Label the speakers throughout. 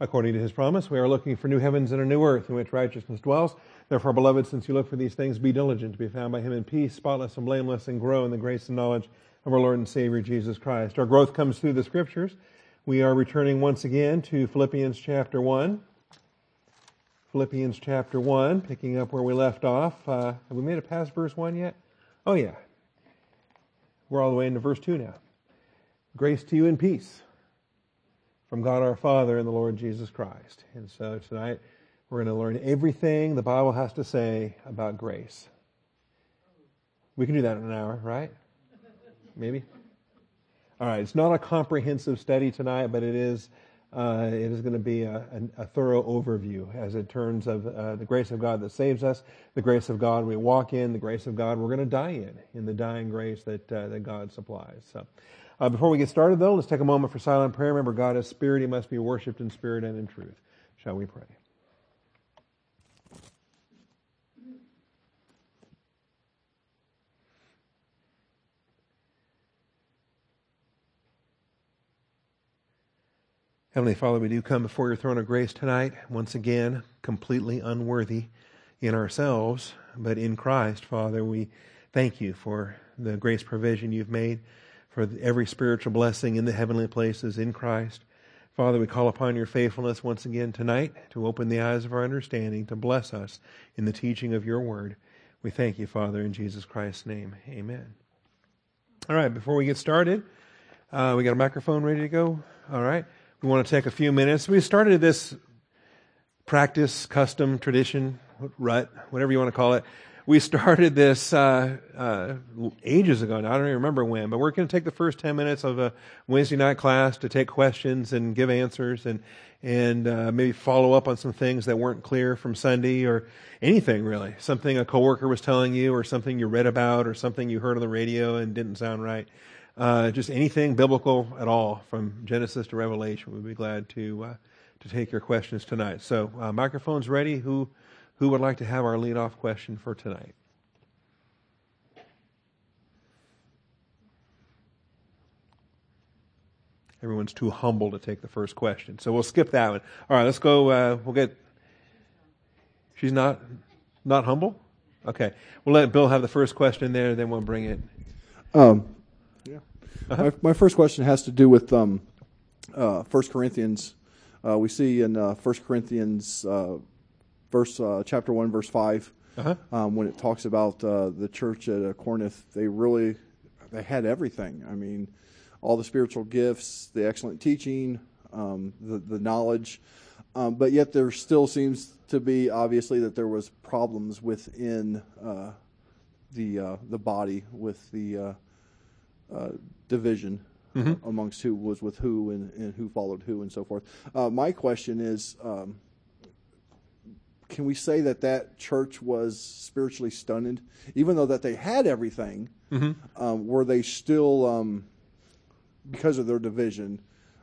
Speaker 1: according to his promise. We are looking for new heavens and a new earth in which righteousness dwells. Therefore, beloved, since you look for these things, be diligent to be found by him in peace, spotless and blameless, and grow in the grace and knowledge of our Lord and Savior Jesus Christ. Our growth comes through the scriptures. We are returning once again to Philippians chapter 1. Philippians chapter 1, picking up where we left off. Uh, have we made it past verse 1 yet? Oh, yeah. We're all the way into verse 2 now. Grace to you and peace from God our Father and the Lord Jesus Christ. And so tonight we're going to learn everything the Bible has to say about grace. We can do that in an hour, right? Maybe? All right, it's not a comprehensive study tonight, but it is, uh, it is going to be a, a, a, thorough overview as it turns of uh, the grace of God that saves us, the grace of God we walk in, the grace of God we're going to die in, in the dying grace that, uh, that God supplies. So, uh, before we get started, though, let's take a moment for silent prayer. Remember, God is spirit. He must be worshiped in spirit and in truth. Shall we pray? Heavenly Father, we do come before your throne of grace tonight, once again, completely unworthy in ourselves, but in Christ, Father, we thank you for the grace provision you've made for every spiritual blessing in the heavenly places in Christ. Father, we call upon your faithfulness once again tonight to open the eyes of our understanding, to bless us in the teaching of your word. We thank you, Father, in Jesus Christ's name. Amen. All right, before we get started, uh, we got a microphone ready to go? All right. We want to take a few minutes. We started this practice, custom, tradition, rut, whatever you want to call it, we started this uh, uh, ages ago. Now I don't even remember when, but we're going to take the first ten minutes of a Wednesday night class to take questions and give answers and and uh, maybe follow up on some things that weren't clear from Sunday or anything really. Something a coworker was telling you, or something you read about, or something you heard on the radio and didn't sound right. Uh, just anything biblical at all from Genesis to Revelation. We'd be glad to uh, to take your questions tonight. So uh, microphones ready. Who who would like to have our lead-off question for tonight? Everyone's too humble to take the first question, so we'll skip that one. All right, let's go. Uh, we'll get. She's not not humble. Okay, we'll let Bill have the first question there, then we'll bring it. Um,
Speaker 2: yeah. Uh-huh. My, my, first question has to do with um, uh, 1 Corinthians. Uh, we see in uh, 1 Corinthians uh, verse uh, chapter one, verse 5 uh-huh. um, when it talks about uh, the church at uh, Corinth. They really they had everything. I mean, all the spiritual gifts, the excellent teaching, um, the the knowledge, um, but yet there still seems to be obviously that there was problems within uh, the uh, the body with the uh, division. Mm-hmm. amongst who was with who and, and, who followed who and so forth. my question is, um, can we say that that church was spiritually stunned, even though that they had everything? Mm-hmm. Um, were they still, um, because of their division,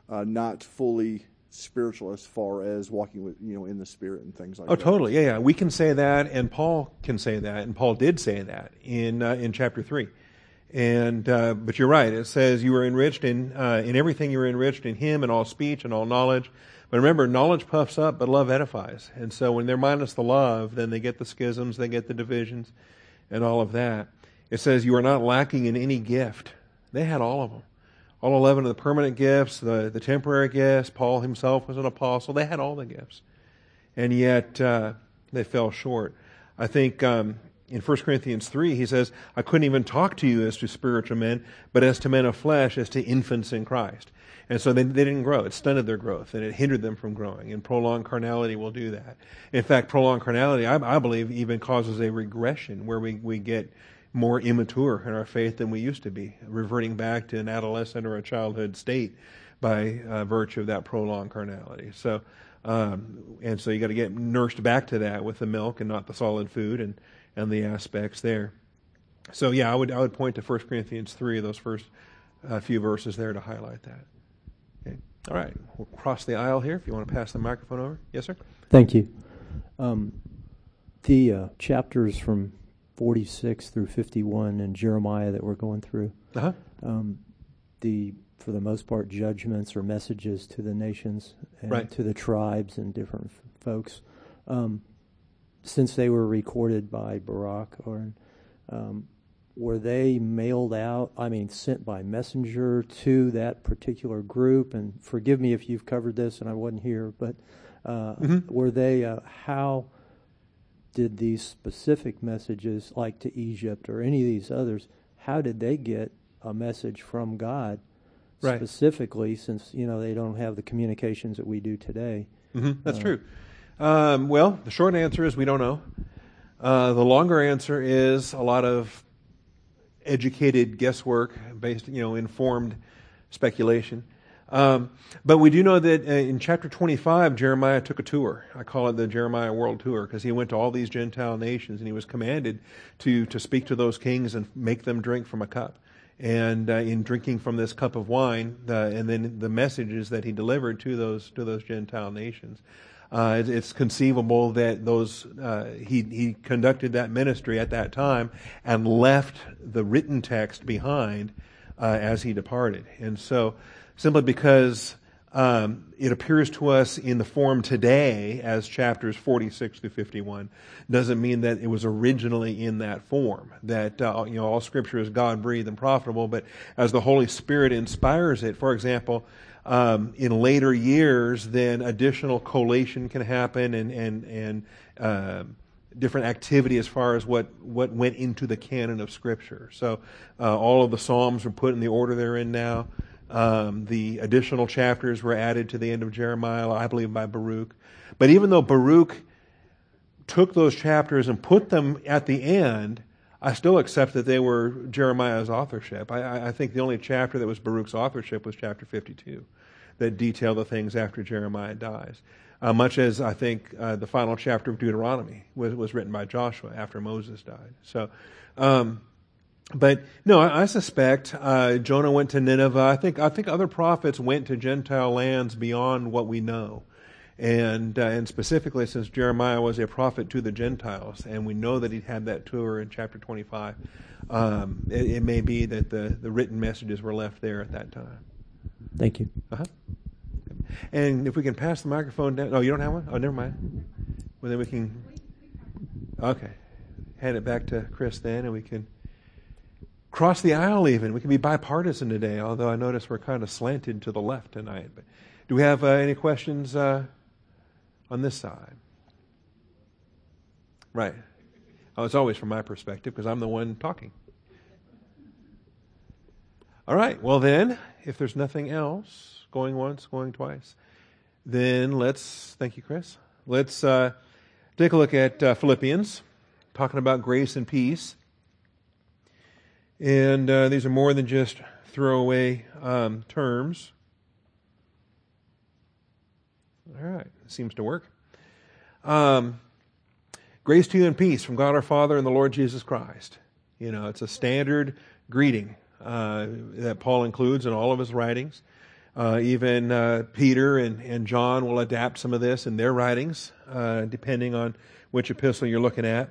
Speaker 2: uh, not fully spiritual as far as walking with you know in the spirit and things like
Speaker 1: oh,
Speaker 2: that?
Speaker 1: Oh, totally, yeah, yeah. We can say that, and Paul can say that, and Paul did say that in uh, in chapter three. And uh, but you're right. It says you were enriched in uh, in everything. You were enriched in Him in all speech and all knowledge but remember, knowledge puffs up, but love edifies. And so when they're minus the love, then they get the schisms, they get the divisions, and all of that. It says you are not lacking in any gift. They had all of them. All 11 of the permanent gifts, the, the temporary gifts. Paul himself was an apostle. They had all the gifts. And yet, uh, they fell short. I think um, in 1 Corinthians 3, he says, I couldn't even talk to you as to spiritual men, but as to men of flesh, as to infants in Christ. And so they, they didn't grow. It stunted their growth and it hindered them from growing. And prolonged carnality will do that. In fact, prolonged carnality, I, I believe, even causes a regression where we, we get more immature in our faith than we used to be, reverting back to an adolescent or a childhood state by uh, virtue of that prolonged carnality. So, um, and so you got to get nursed back to that with the milk and not the solid food and, and the aspects there. So yeah, I would I would point to 1 Corinthians three, those first uh, few verses there to highlight that. All right, we'll cross the aisle here if you want to pass the microphone over. Yes, sir.
Speaker 3: Thank you. Um, the uh, chapters from 46 through 51 in Jeremiah that we're going through, uh-huh. um, the for the most part, judgments or messages to the nations and
Speaker 1: Right.
Speaker 3: to the tribes and different f- folks. Um, since they were recorded by Baruch, or um, were they mailed out? I mean, sent by messenger to that particular group? And forgive me if you've covered this and I wasn't here, but uh,
Speaker 1: Mhm.
Speaker 3: were they? Uh, how did these specific messages, like to Egypt or any of these others, how did they get a message from God
Speaker 1: Right.
Speaker 3: specifically? Since you know they don't have the communications that we do today.
Speaker 1: hmm that's
Speaker 3: Uh,
Speaker 1: true. Um, well, the short answer is we don't know. Uh, the longer answer is a lot of educated guesswork, based, you know, informed speculation. Um, but we do know that uh, in chapter 25, Jeremiah took a tour. I call it the Jeremiah World Tour because he went to all these Gentile nations and he was commanded to, to speak to those kings and make them drink from a cup. And uh, in drinking from this cup of wine, uh, and then the messages that he delivered to those to those Gentile nations, uh, it's, it's conceivable that those uh, he he conducted that ministry at that time and left the written text behind uh, as he departed. And so, simply because um, it appears to us in the form today as chapters 46 to 51 doesn't mean that it was originally in that form. That uh, you know all Scripture is God breathed and profitable, but as the Holy Spirit inspires it, for example. Um, in later years, then additional collation can happen, and and and um different activity as far as what, what went into the canon of Scripture. So uh, all of the Psalms are put in the order they're in now. Um, the additional chapters were added to the end of Jeremiah, I believe, by Baruch. But even though Baruch took those chapters and put them at the end, I still accept that they were Jeremiah's authorship. I- I, think the only chapter that was Baruch's authorship was chapter 52, that detail the things after Jeremiah dies. Uh, much as I think uh, the final chapter of Deuteronomy was, was written by Joshua after Moses died. So, um, but no, I, I suspect uh, Jonah went to Nineveh. I think I think other prophets went to Gentile lands beyond what we know, and uh, and specifically since Jeremiah was a prophet to the Gentiles, and we know that he had that tour in chapter twenty five. Um, it, it may be that the, the written messages were left there at that time.
Speaker 3: Thank you.
Speaker 1: Uh-huh. And if we can pass the microphone down. Oh, you don't have one? Oh, never mind. Well, then we can. Okay. Hand it back to Chris then, and we can cross the aisle even. We can be bipartisan today, although I notice we're kind of slanted to the left tonight. But do we have uh, any questions uh, on this side? Right. Oh, it's always from my perspective because I'm the one talking. All right. Well, then, if there's nothing else, going once, going twice, then let's, thank you, Chris. Let's uh, take a look at uh, Philippians, talking about grace and peace. And uh, these are more than just throwaway um, terms. All right. Seems to work. Um, grace to you and peace from God our Father and the Lord Jesus Christ. You know, it's a standard greeting uh, that Paul includes in all of his writings. Uh, even uh, Peter and, and John will adapt some of this in their writings, uh, depending on which epistle you're looking at.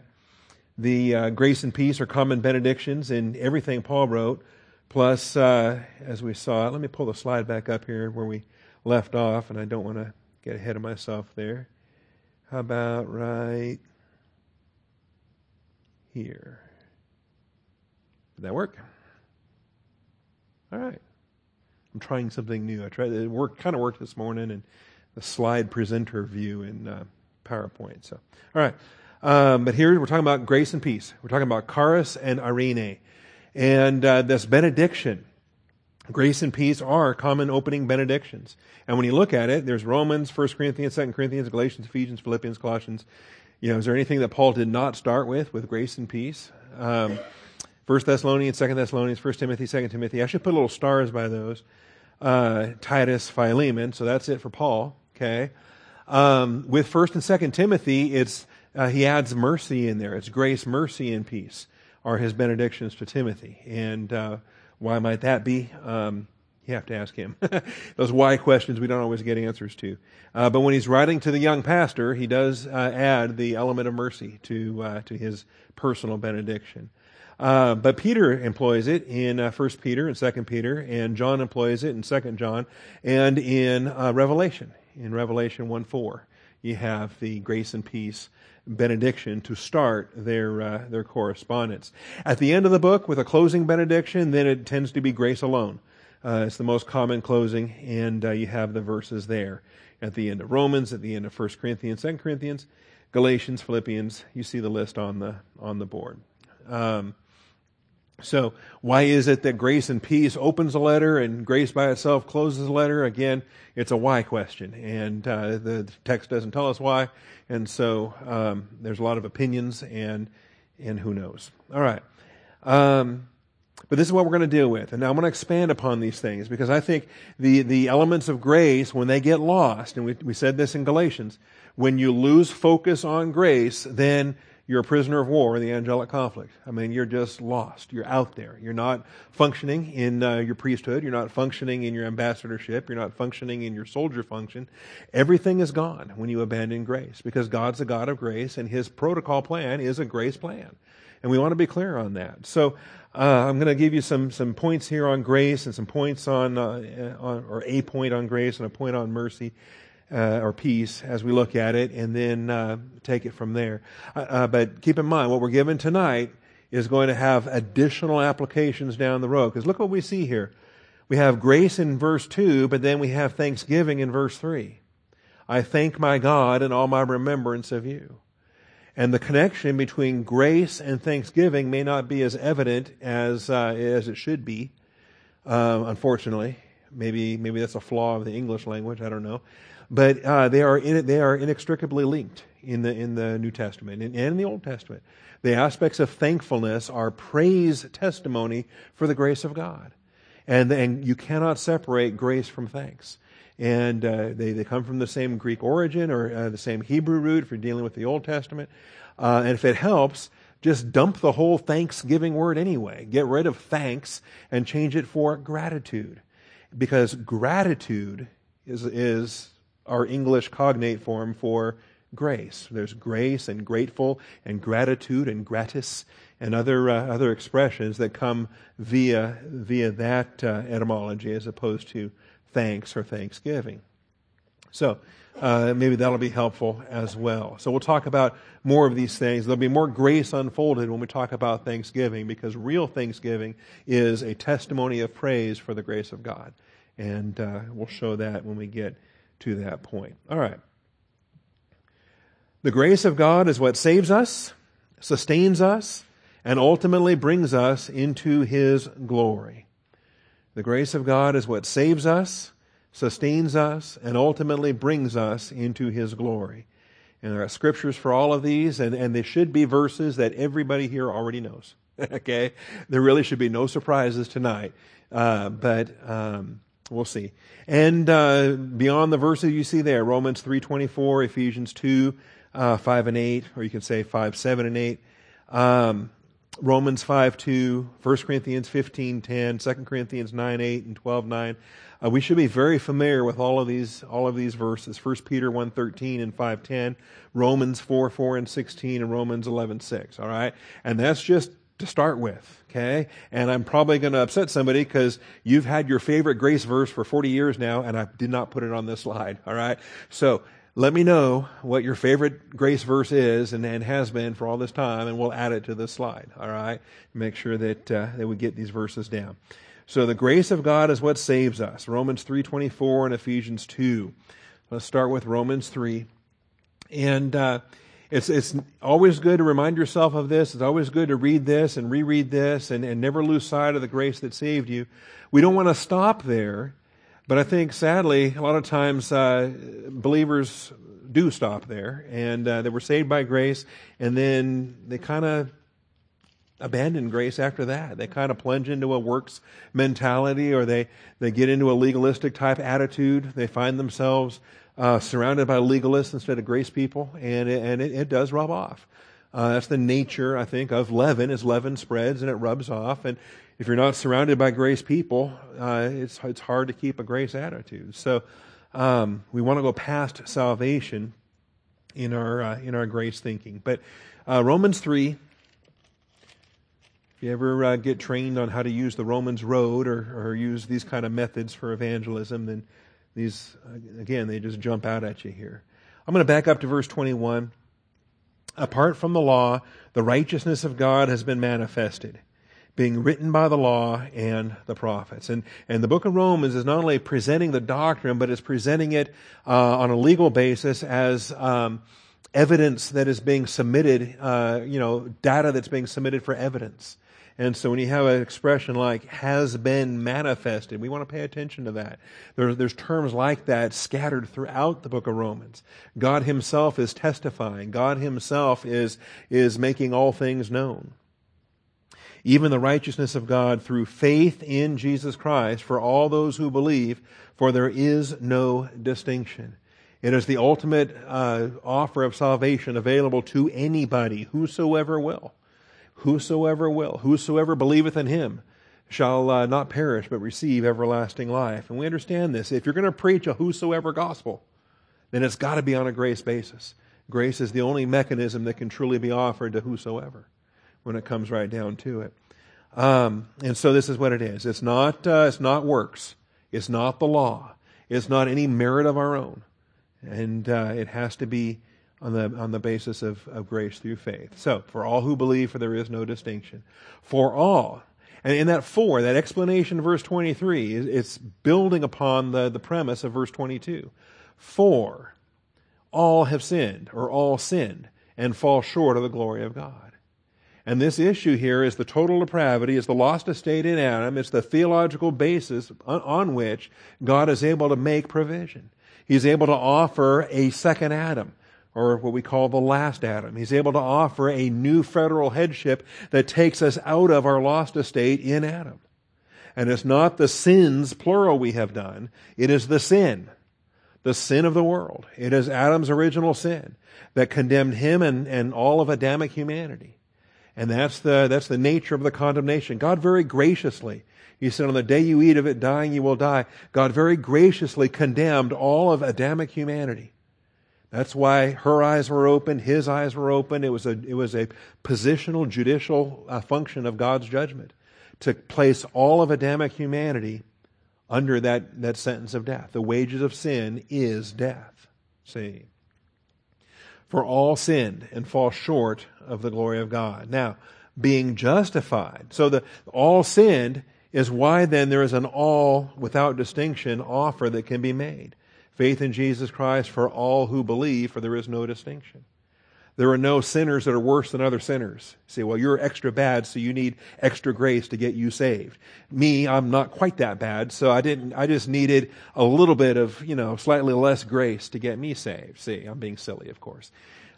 Speaker 1: The uh, grace and peace are common benedictions in everything Paul wrote. Plus, uh, as we saw, let me pull the slide back up here where we left off, and I don't want to get ahead of myself there. How about right here? Did that work? All right. I'm trying something new. I tried it worked kind of worked this morning and the slide presenter view in uh, PowerPoint. So, all right. Um, but here we're talking about grace and peace. We're talking about charis and eirene, and uh, this benediction. Grace and peace are common opening benedictions. And when you look at it, there's Romans, 1 Corinthians, 2 Corinthians, Galatians, Ephesians, Philippians, Colossians. You know, is there anything that Paul did not start with, with grace and peace? Um, 1 Thessalonians, 2 Thessalonians, 1 Timothy, 2 Timothy. I should put little stars by those. Uh, Titus, Philemon. So that's it for Paul. Okay. Um, with 1 and 2 Timothy, it's, uh, he adds mercy in there. It's grace, mercy, and peace are his benedictions to Timothy. And, uh, why might that be? Um, you have to ask him. Those why questions we don't always get answers to. Uh, but when he's writing to the young pastor, he does uh, add the element of mercy to uh, to his personal benediction. Uh, but Peter employs it in uh, 1 Peter and 2 Peter, and John employs it in 2 John, and in uh, Revelation, in Revelation 1 4. You have the grace and peace benediction to start their, uh, their correspondence. At the end of the book, with a closing benediction, then it tends to be grace alone. Uh, it's the most common closing, and uh, you have the verses there at the end of Romans, at the end of 1 Corinthians, 2 Corinthians, Galatians, Philippians. You see the list on the on the board. Um, so, why is it that grace and peace opens a letter and grace by itself closes a letter? Again, it's a why question, and uh, the text doesn't tell us why, and so um, there's a lot of opinions, and and who knows. All right, um, but this is what we're going to deal with, and I'm going to expand upon these things because I think the the elements of grace when they get lost, and we we said this in Galatians, when you lose focus on grace, then you're a prisoner of war in the angelic conflict. I mean, you're just lost. You're out there. You're not functioning in uh, your priesthood. You're not functioning in your ambassadorship. You're not functioning in your soldier function. Everything is gone when you abandon grace because God's a God of grace and his protocol plan is a grace plan. And we want to be clear on that. So, uh, I'm going to give you some, some points here on grace and some points on, uh, on, or a point on grace and a point on mercy uh, or peace as we look at it, and then uh, take it from there. Uh, uh, but keep in mind, what we're given tonight is going to have additional applications down the road. Because look what we see here. We have grace in verse 2, but then we have thanksgiving in verse 3. I thank my God in all my remembrance of you. And the connection between grace and thanksgiving may not be as evident as, uh, as it should be, uh, unfortunately. Maybe, maybe that's a flaw of the English language, I don't know but uh, they are in, they are inextricably linked in the in the New Testament and, in the Old Testament. The aspects of thankfulness are praise testimony for the grace of God, and and you cannot separate grace from thanks. And uh, they they come from the same Greek origin or uh, the same Hebrew root for dealing with the Old Testament. Uh, and if it helps, just dump the whole Thanksgiving word anyway. Get rid of thanks and change it for gratitude, because gratitude is is our English cognate form for grace. There's grace and grateful and gratitude and gratis and other uh, other expressions that come via via that uh, etymology as opposed to thanks or thanksgiving. So uh, maybe that'll be helpful as well. So we'll talk about more of these things. There'll be more grace unfolded when we talk about Thanksgiving because real Thanksgiving is a testimony of praise for the grace of God. And uh, we'll show that when we get to that point. All right. The grace of God is what saves us, sustains us, and ultimately brings us into His glory. The grace of God is what saves us, sustains us, and ultimately brings us into His glory. And there are scriptures for all of these, and, and they should be verses that everybody here already knows. okay? There really should be no surprises tonight. Uh, but um, We'll see. And uh, beyond the verses you see there, Romans 3.24, Ephesians 2, uh, 5 and 8, or you can say 5, 7 and 8. Um, Romans 5, 2, 1 Corinthians 15, 10, 2 Corinthians 9, 8, and 12, 9. Uh, we should be very familiar with all of these, all of these verses. 1 Peter 1, 13 and 5, 10, Romans 4, 4 and 16, and Romans 11, 6. All right? And that's just to start with, okay? And I'm probably going to upset somebody because you've had your favorite grace verse for 40 years now, and I did not put it on this slide, all right? So let me know what your favorite grace verse is and, and has been for all this time, and we'll add it to this slide, all right? Make sure that, uh, that we get these verses down. So the grace of God is what saves us. Romans 3.24 and Ephesians 2. Let's start with Romans 3. And... Uh, it's, it's always good to remind yourself of this. It's always good to read this and reread this and, and never lose sight of the grace that saved you. We don't want to stop there, but I think sadly, a lot of times uh, believers do stop there and uh, they were saved by grace and then they kind of abandon grace after that. They kind of plunge into a works mentality or they, they get into a legalistic type attitude. They find themselves uh, surrounded by legalists instead of grace people, and it, and it, it does rub off. Uh, that's the nature, I think, of leaven. As leaven spreads and it rubs off, and if you're not surrounded by grace people, uh, it's it's hard to keep a grace attitude. So um, we want to go past salvation in our uh, in our grace thinking. But uh, Romans three, If you ever uh, get trained on how to use the Romans road or, or use these kind of methods for evangelism, then these, again, they just jump out at you here. I'm going to back up to verse 21. Apart from the law, the righteousness of God has been manifested, being written by the law and the prophets. And, and the book of Romans is not only presenting the doctrine, but it's presenting it uh, on a legal basis as um, evidence that is being submitted, uh, you know, data that's being submitted for evidence. And so when you have an expression like has been manifested, we want to pay attention to that. There, there's terms like that scattered throughout the book of Romans. God himself is testifying. God himself is, is making all things known. Even the righteousness of God through faith in Jesus Christ for all those who believe, for there is no distinction. It is the ultimate uh, offer of salvation available to anybody, whosoever will. Whosoever will, whosoever believeth in him shall uh, not perish but receive everlasting life. And we understand this. If you're going to preach a whosoever gospel, then it's got to be on a grace basis. Grace is the only mechanism that can truly be offered to whosoever when it comes right down to it. Um, and so this is what it is. It's not, uh, it's not works. It's not the law. It's not any merit of our own. And uh, it has to be on the, on the basis of, of grace through faith. So, for all who believe, for there is no distinction. For all. And in that for, that explanation verse 23, it's building upon the, the premise of verse 22. For all have sinned, or all sinned, and fall short of the glory of God. And this issue here is the total depravity, is the lost estate in Adam. It's the theological basis on, on which God is able to make provision. He's able to offer a second Adam or what we call the last Adam. He's able to offer a new federal headship that takes us out of our lost estate in Adam. And it's not the sins, plural, we have done. It is the sin, the sin of the world. It is Adam's original sin that condemned him and, and all of Adamic humanity. And that's the, that's the nature of the condemnation. God very graciously, He said, on the day you eat of it, dying you will die. God very graciously condemned all of Adamic humanity that's why her eyes were open, his eyes were open. It was a, it was a positional judicial uh, function of God's judgment to place all of Adamic humanity under that, that sentence of death. The wages of sin is death. See? For all sinned and fall short of the glory of God. Now, being justified. So the all sinned is why then there is an all without distinction offer that can be made. Faith in Jesus Christ for all who believe, for there is no distinction. There are no sinners that are worse than other sinners. You say, well, you're extra bad, so you need extra grace to get you saved. Me, I'm not quite that bad, so I didn't, I just needed a little bit of, you know, slightly less grace to get me saved. See, I'm being silly, of course,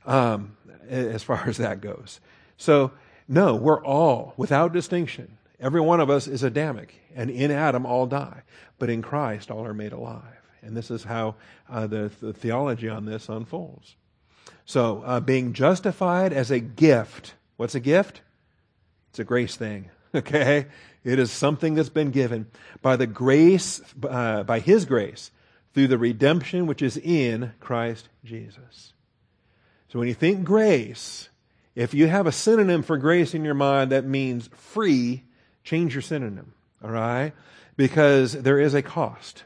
Speaker 1: um, as far as that goes. So, no, we're all, without distinction, every one of us is Adamic, and in Adam all die, but in Christ all are made alive. And this is how uh, the, the, theology on this unfolds. So, uh, being justified as a gift. What's a gift? It's a grace thing, okay? It is something that's been given by the grace, uh, by His grace, through the redemption which is in Christ Jesus. So when you think grace, if you have a synonym for grace in your mind that means free, change your synonym, all right? Because there is a cost.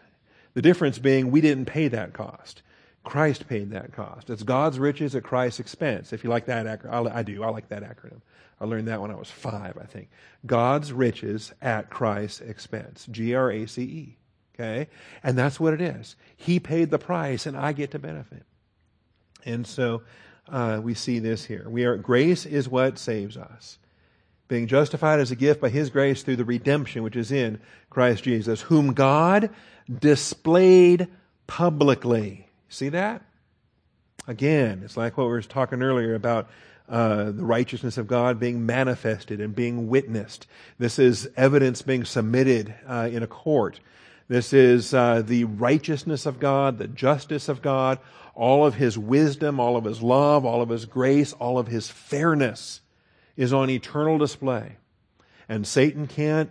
Speaker 1: The difference being we didn't pay that cost. Christ paid that cost. It's God's riches at Christ's expense. If you like that acronym, I do. I like that acronym. I learned that when I was five, I think. God's riches at Christ's expense. G R A C E. Okay? And that's what it is. He paid the price, and I get to benefit. And so uh, we see this here. We are grace is what saves us. Being justified as a gift by His grace through the redemption which is in Christ Jesus, whom God displayed publicly. See that? Again, it's like what we were talking earlier about uh, the righteousness of God being manifested and being witnessed. This is evidence being submitted uh, in a court. This is uh, the righteousness of God, the justice of God, all of His wisdom, all of His love, all of His grace, all of His fairness is on eternal display. And Satan can't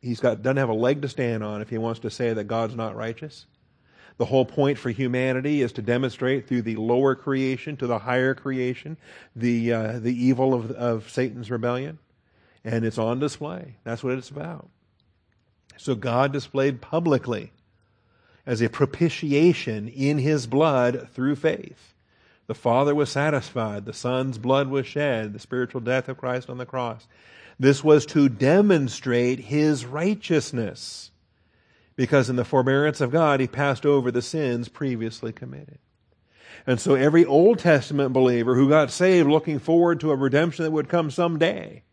Speaker 1: he's got doesn't have a leg to stand on if he wants to say that God's not righteous. The whole point for humanity is to demonstrate through the lower creation to the higher creation the uh, the evil of of Satan's rebellion. And it's on display. That's what it's about. So God displayed publicly as a propitiation in his blood through faith. The Father was satisfied. The Son's blood was shed. The spiritual death of Christ on the cross. This was to demonstrate his righteousness. Because in the forbearance of God, he passed over the sins previously committed. And so every Old Testament believer who got saved looking forward to a redemption that would come someday,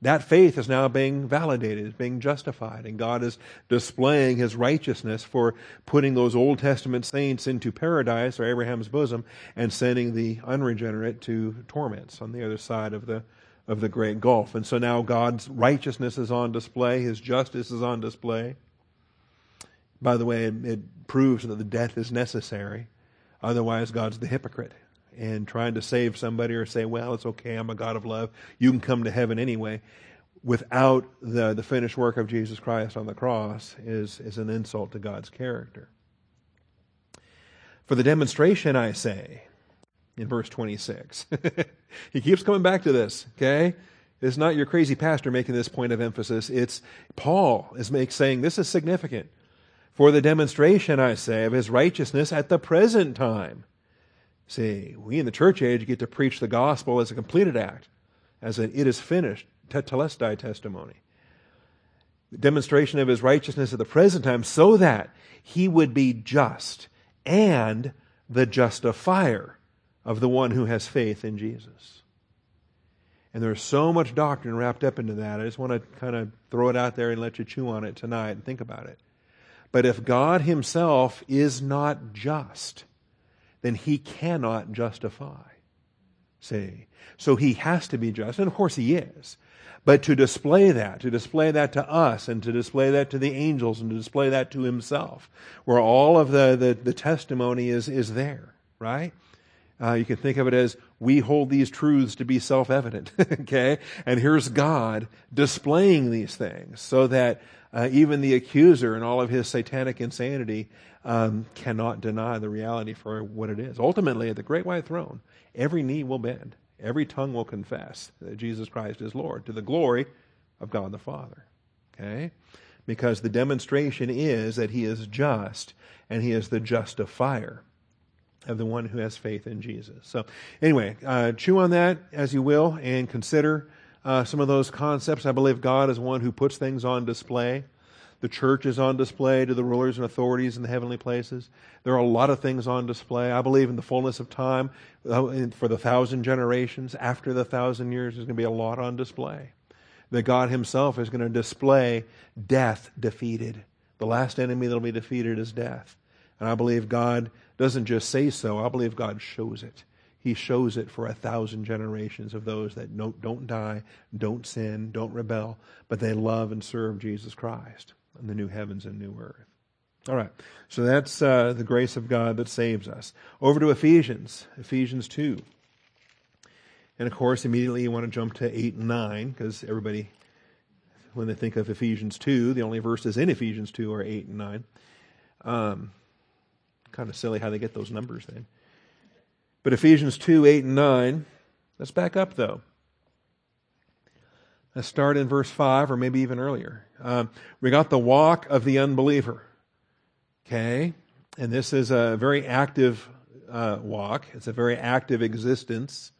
Speaker 1: that faith is now being validated, is being justified, and God is displaying his righteousness for putting those Old Testament saints into paradise or Abraham's bosom and sending the unregenerate to torments on the other side of the of the great gulf. And so now God's righteousness is on display, his justice is on display. By the way, it, it proves that the death is necessary Otherwise, God's the hypocrite and trying to save somebody or say, well, it's okay, I'm a God of love. You can come to heaven anyway. Without the, the finished work of Jesus Christ on the cross is, is an insult to God's character. For the demonstration, I say, in verse 26, he keeps coming back to this, okay? It's not your crazy pastor making this point of emphasis. It's Paul is make, saying this is significant for the demonstration, I say, of his righteousness at the present time. See, we in the church age get to preach the gospel as a completed act, as an it is finished, tetelestai testimony. The demonstration of his righteousness at the present time, so that he would be just and the justifier of the one who has faith in Jesus. And there's so much doctrine wrapped up into that. I just want to kind of throw it out there and let you chew on it tonight and think about it. But if God Himself is not just, then He cannot justify. See? So He has to be just, and of course He is. But to display that, to display that to us, and to display that to the angels, and to display that to Himself, where all of the, the, the testimony is, is there, right? Uh, you can think of it as we hold these truths to be self evident, okay? And here's God displaying these things so that uh, even the accuser and all of his satanic insanity um, cannot deny the reality for what it is. Ultimately, at the great white throne, every knee will bend, every tongue will confess that Jesus Christ is Lord to the glory of God the Father. Okay? Because the demonstration is that he is just and he is the justifier of the one who has faith in Jesus. So, anyway, uh, chew on that as you will and consider uh, some of those concepts. I believe God is one who puts things on display. The church is on display to the rulers and authorities in the heavenly places. There are a lot of things on display. I believe in the fullness of time, uh, for the thousand generations, after the thousand years, there's going to be a lot on display. That God Himself is going to display death defeated. The last enemy that will be defeated is death. And I believe God doesn't just say so, I believe God shows it he shows it for a thousand generations of those that don't, don't die, don't sin, don't rebel, but they love and serve Jesus Christ in the new heavens and new earth. All right, so that's uh, the grace of God that saves us. Over to Ephesians, Ephesians 2. And of course, immediately you want to jump to 8 and 9, because everybody, when they think of Ephesians 2, the only verses in Ephesians 2 are 8 and 9. Um, kind of silly how they get those numbers then. But Ephesians 2 8 and 9, let's back up though. Let's start in verse 5 or maybe even earlier. Um, we got the walk of the unbeliever. Okay? And this is a very active uh, walk, it's a very active existence.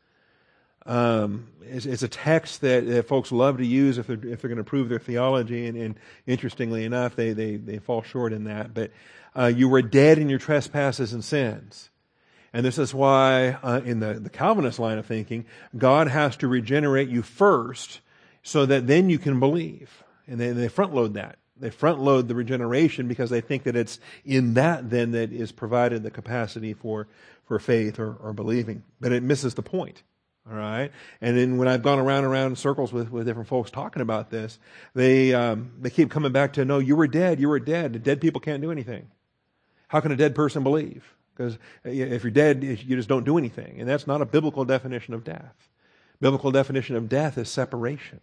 Speaker 1: Um, it's, it's, a text that, that, folks love to use if they're, if they're going to prove their theology, and, and interestingly enough, they, they, they fall short in that. But uh, you were dead in your trespasses and sins. And this is why, uh, in the, the Calvinist line of thinking, God has to regenerate you first so that then you can believe. And they, they front load that. They front load the regeneration because they think that it's in that then that is provided the capacity for, for faith or, or believing. But it misses the point. All right. And then when I've gone around and around in circles with, with different folks talking about this, they, um, they keep coming back to, no, you were dead. You were dead. Dead people can't do anything. How can a dead person believe? Because uh, if you're dead, you just don't do anything. And that's not a biblical definition of death. Biblical definition of death is separation.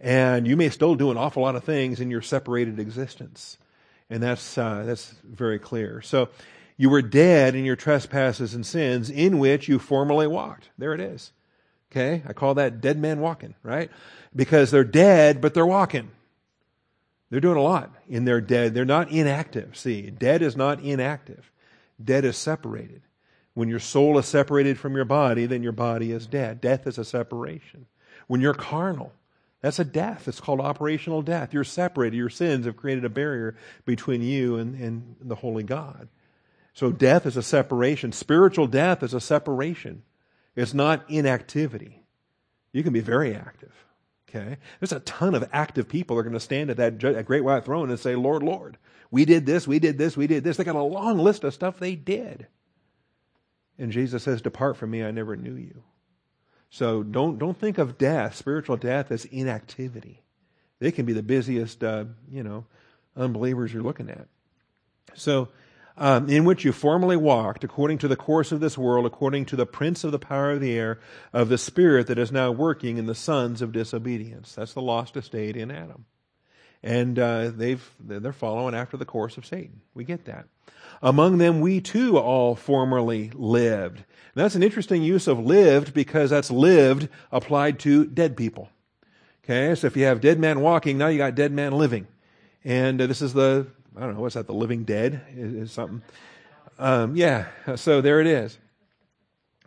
Speaker 1: And you may still do an awful lot of things in your separated existence. And that's, uh, that's very clear. So you were dead in your trespasses and sins in which you formerly walked. There it is. Okay? I call that dead man walking, right? Because they're dead, but they're walking. They're doing a lot in their dead. They're not inactive. See, dead is not inactive. Dead is separated. When your soul is separated from your body, then your body is dead. Death is a separation. When you're carnal, that's a death. It's called operational death. You're separated. Your sins have created a barrier between you and, and the Holy God. So death is a separation. Spiritual death is a separation. It's not inactivity. You can be very active. Okay? There's a ton of active people that are going to stand at that, that great white throne and say, Lord, Lord, we did this, we did this, we did this. They got a long list of stuff they did. And Jesus says, Depart from me, I never knew you. So don't, don't think of death, spiritual death, as inactivity. They can be the busiest, uh, you know, unbelievers you're looking at. So, um, in which you formerly walked, according to the course of this world, according to the prince of the power of the air, of the spirit that is now working in the sons of disobedience. That's the lost estate in Adam. And uh, they've, they're following after the course of Satan. We get that. Among them we too all formerly lived. And that's an interesting use of lived because that's lived applied to dead people. Okay, so if you have dead man walking, now you got dead man living. And uh, this is the, I don't know, what's that, the living dead is, is something. Um, yeah, so there it is.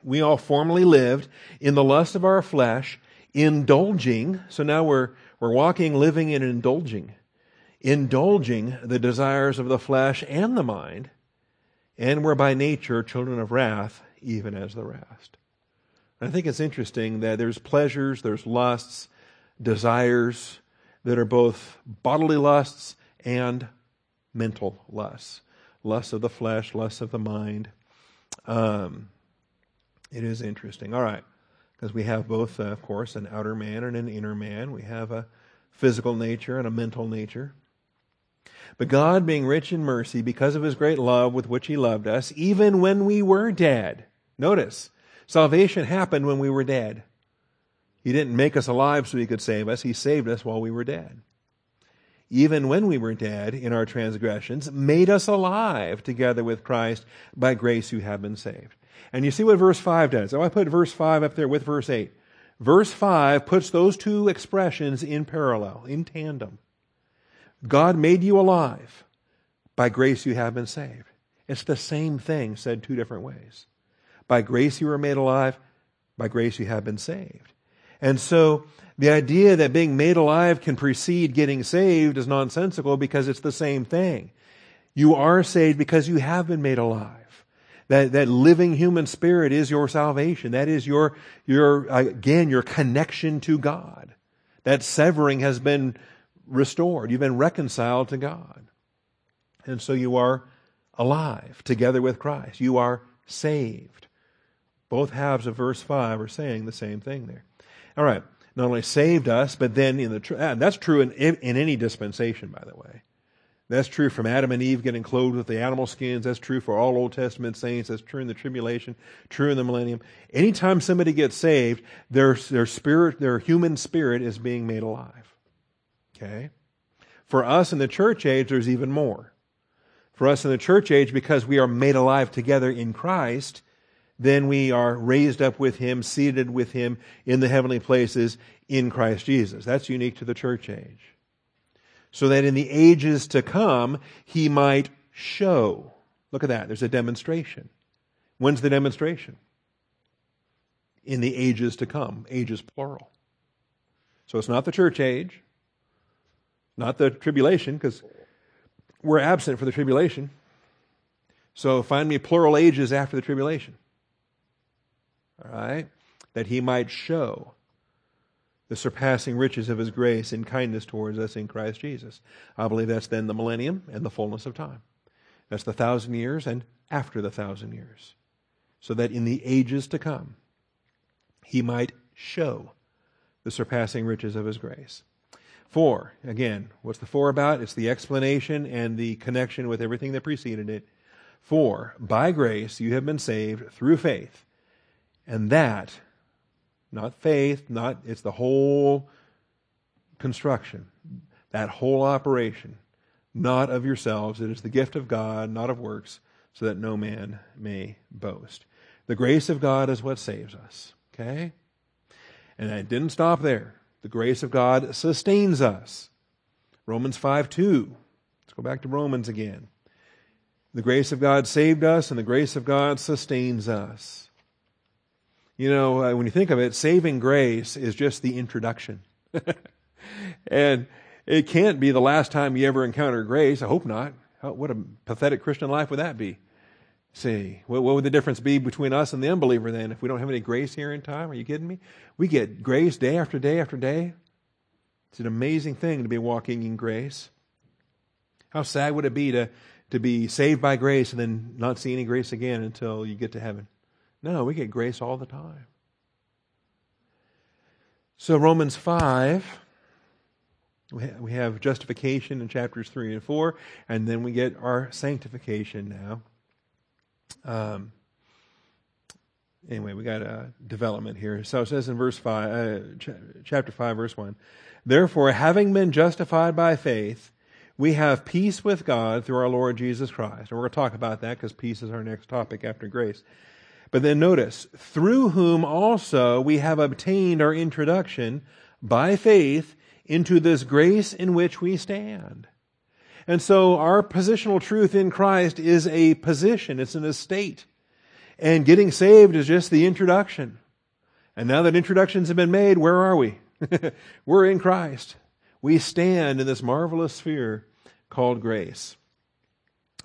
Speaker 1: We all formerly lived in the lust of our flesh, indulging. So now we're, we're walking, living, and indulging. Indulging the desires of the flesh and the mind and we're by nature children of wrath, even as the rest. And I think it's interesting that there's pleasures, there's lusts, desires that are both bodily lusts and mental lusts. Lusts of the flesh, lusts of the mind. Um, it is interesting. All right. Because we have both, uh, of course, an outer man and an inner man. We have a physical nature and a mental nature. But God, being rich in mercy, because of his great love with which he loved us, even when we were dead. Notice, salvation happened when we were dead. He didn't make us alive so he could save us, he saved us while we were dead. Even when we were dead in our transgressions, made us alive together with Christ. By grace you have been saved. And you see what verse 5 does. Oh, I put verse 5 up there with verse 8. Verse 5 puts those two expressions in parallel, in tandem. God made you alive. By grace you have been saved. It's the same thing said two different ways. By grace you were made alive. By grace you have been saved. And so the idea that being made alive can precede getting saved is nonsensical because it's the same thing. You are saved because you have been made alive. That, that living human spirit is your salvation. That is your, your, again, your connection to God. That severing has been restored. You've been reconciled to God. And so you are alive together with Christ. You are saved. Both halves of verse 5 are saying the same thing there. All right. Not only saved us, but then in the, and that's true in, in any dispensation, by the way. That's true from Adam and Eve getting clothed with the animal skins. That's true for all Old Testament saints. That's true in the tribulation, true in the millennium. Anytime somebody gets saved, their, their spirit, their human spirit is being made alive. Okay? For us in the church age, there's even more. For us in the church age, because we are made alive together in Christ, then we are raised up with Him, seated with Him in the heavenly places in Christ Jesus. That's unique to the church age. So that in the ages to come, He might show. Look at that. There's a demonstration. When's the demonstration? In the ages to come. Ages plural. So it's not the church age not the tribulation, because we're absent for the tribulation. So find me plural ages after the tribulation. All right? That he might show the surpassing riches of his grace and kindness towards us in Christ Jesus. I believe that's then the millennium and the fullness of time. That's the thousand years and after the thousand years. So that in the ages to come, he might show the surpassing riches of his grace. For, again, what's the for about? It's the explanation and the connection with everything that preceded it. For, by grace you have been saved through faith. And that, not faith, not, it's the whole construction, that whole operation, not of yourselves. It is the gift of God, not of works, so that no man may boast. The grace of God is what saves us. Okay? And it didn't stop there. The grace of God sustains us. Romans 5 2. Let's go back to Romans again. The grace of God saved us, and the grace of God sustains us. You know, uh, when you think of it, saving grace is just the introduction. and it can't be the last time you ever encounter grace. I hope not. What a pathetic Christian life would that be? See, what, what would the difference be between us and the unbeliever then if we don't have any grace here in time? Are you kidding me? We get grace day after day after day. It's an amazing thing to be walking in grace. How sad would it be to, to be saved by grace and then not see any grace again until you get to heaven? No, we get grace all the time. So, Romans 5, we have justification in chapters 3 and 4, and then we get our sanctification now. Um, anyway, we got a development here. So it says in verse 5, uh, ch- chapter 5, verse 1 Therefore, having been justified by faith, we have peace with God through our Lord Jesus Christ. And we're going to talk about that because peace is our next topic after grace. But then notice, through whom also we have obtained our introduction by faith into this grace in which we stand. And so our positional truth in Christ is a position, it's an estate. And getting saved is just the introduction. And now that introductions have been made, where are we? We're in Christ. We stand in this marvelous sphere called grace.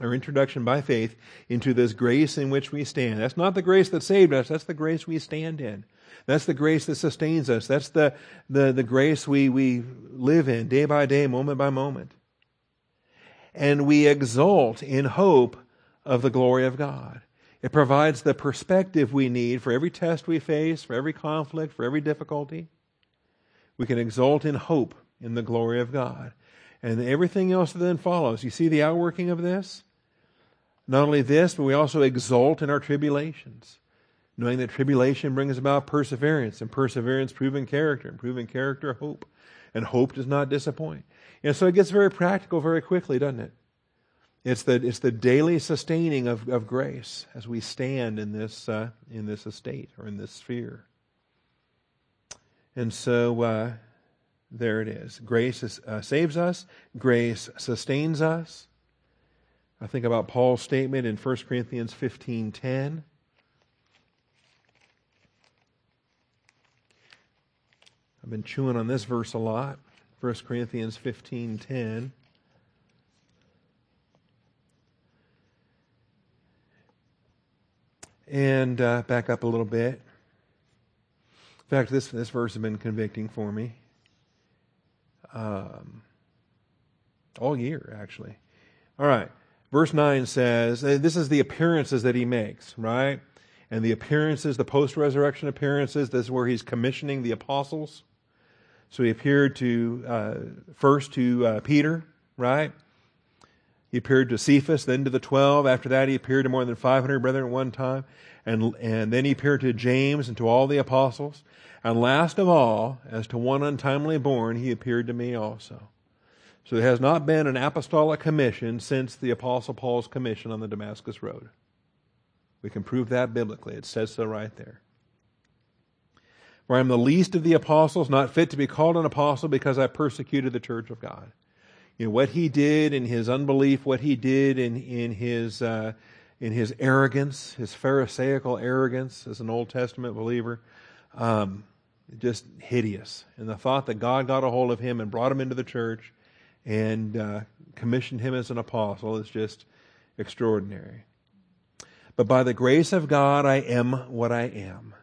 Speaker 1: Our introduction by faith into this grace in which we stand. That's not the grace that saved us, that's the grace we stand in. That's the grace that sustains us. That's the, the, the grace we, we live in day by day, moment by moment and we exult in hope of the glory of God. It provides the perspective we need for every test we face, for every conflict, for every difficulty. We can exult in hope in the glory of God. And everything else that then follows. You see the outworking of this? Not only this, but we also exult in our tribulations, knowing that tribulation brings about perseverance, and perseverance, proven character, and proven character, hope. And hope does not disappoint. And so it gets very practical very quickly, doesn't it? It's the, it's the daily sustaining of, of grace as we stand in this, uh, in this estate or in this sphere. And so uh, there it is. Grace is, uh, saves us, grace sustains us. I think about Paul's statement in 1 Corinthians 15:10. I've been chewing on this verse a lot. 1 Corinthians 15:10 And uh, back up a little bit. In fact, this, this verse has been convicting for me um, all year, actually. All right. Verse 9 says, this is the appearances that he makes, right? And the appearances, the post resurrection appearances, this is where he's commissioning the apostles. So he appeared to uh, first to uh, Peter, right? He appeared to Cephas, then to the twelve. After that, he appeared to more than 500 brethren at one time. And, and then he appeared to James and to all the apostles. And last of all, as to one untimely born, he appeared to me also. So there has not been an apostolic commission since the Apostle Paul's commission on the Damascus Road. We can prove that biblically. It says so right there. For I am the least of the apostles, not fit to be called an apostle because I persecuted the church of God. You know, what he did in his unbelief, what he did in, in, his, uh, in his arrogance, his Pharisaical arrogance as an Old Testament believer, um, just hideous. And the thought that God got a hold of him and brought him into the church and uh, commissioned him as an apostle is just extraordinary. But by the grace of God, I am what I am.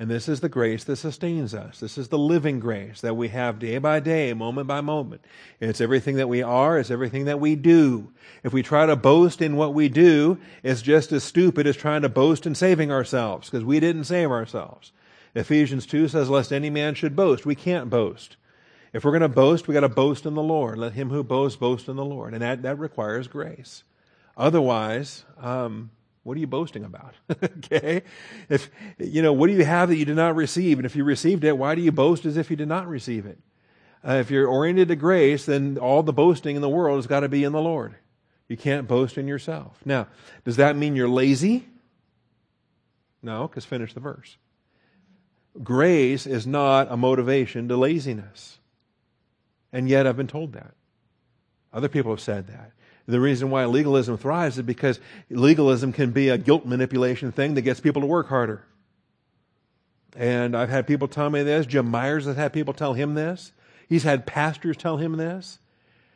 Speaker 1: And this is the grace that sustains us. This is the living grace that we have day by day, moment by moment. It's everything that we are, it's everything that we do. If we try to boast in what we do, it's just as stupid as trying to boast in saving ourselves, because we didn't save ourselves. Ephesians 2 says, lest any man should boast. We can't boast. If we're going to boast, we got to boast in the Lord. Let him who boasts boast in the Lord. And that, that requires grace. Otherwise, um, what are you boasting about? okay? If, you know, what do you have that you did not receive? And if you received it, why do you boast as if you did not receive it? Uh, if you're oriented to grace, then all the boasting in the world has got to be in the Lord. You can't boast in yourself. Now, does that mean you're lazy? No, because finish the verse. grace is not a motivation to laziness. And yet I've been told that. Other people have said that. The reason why legalism thrives is because legalism can be a guilt manipulation thing that gets people to work harder. And I've had people tell me this. Jim Myers has had people tell him this. He's had pastors tell him this.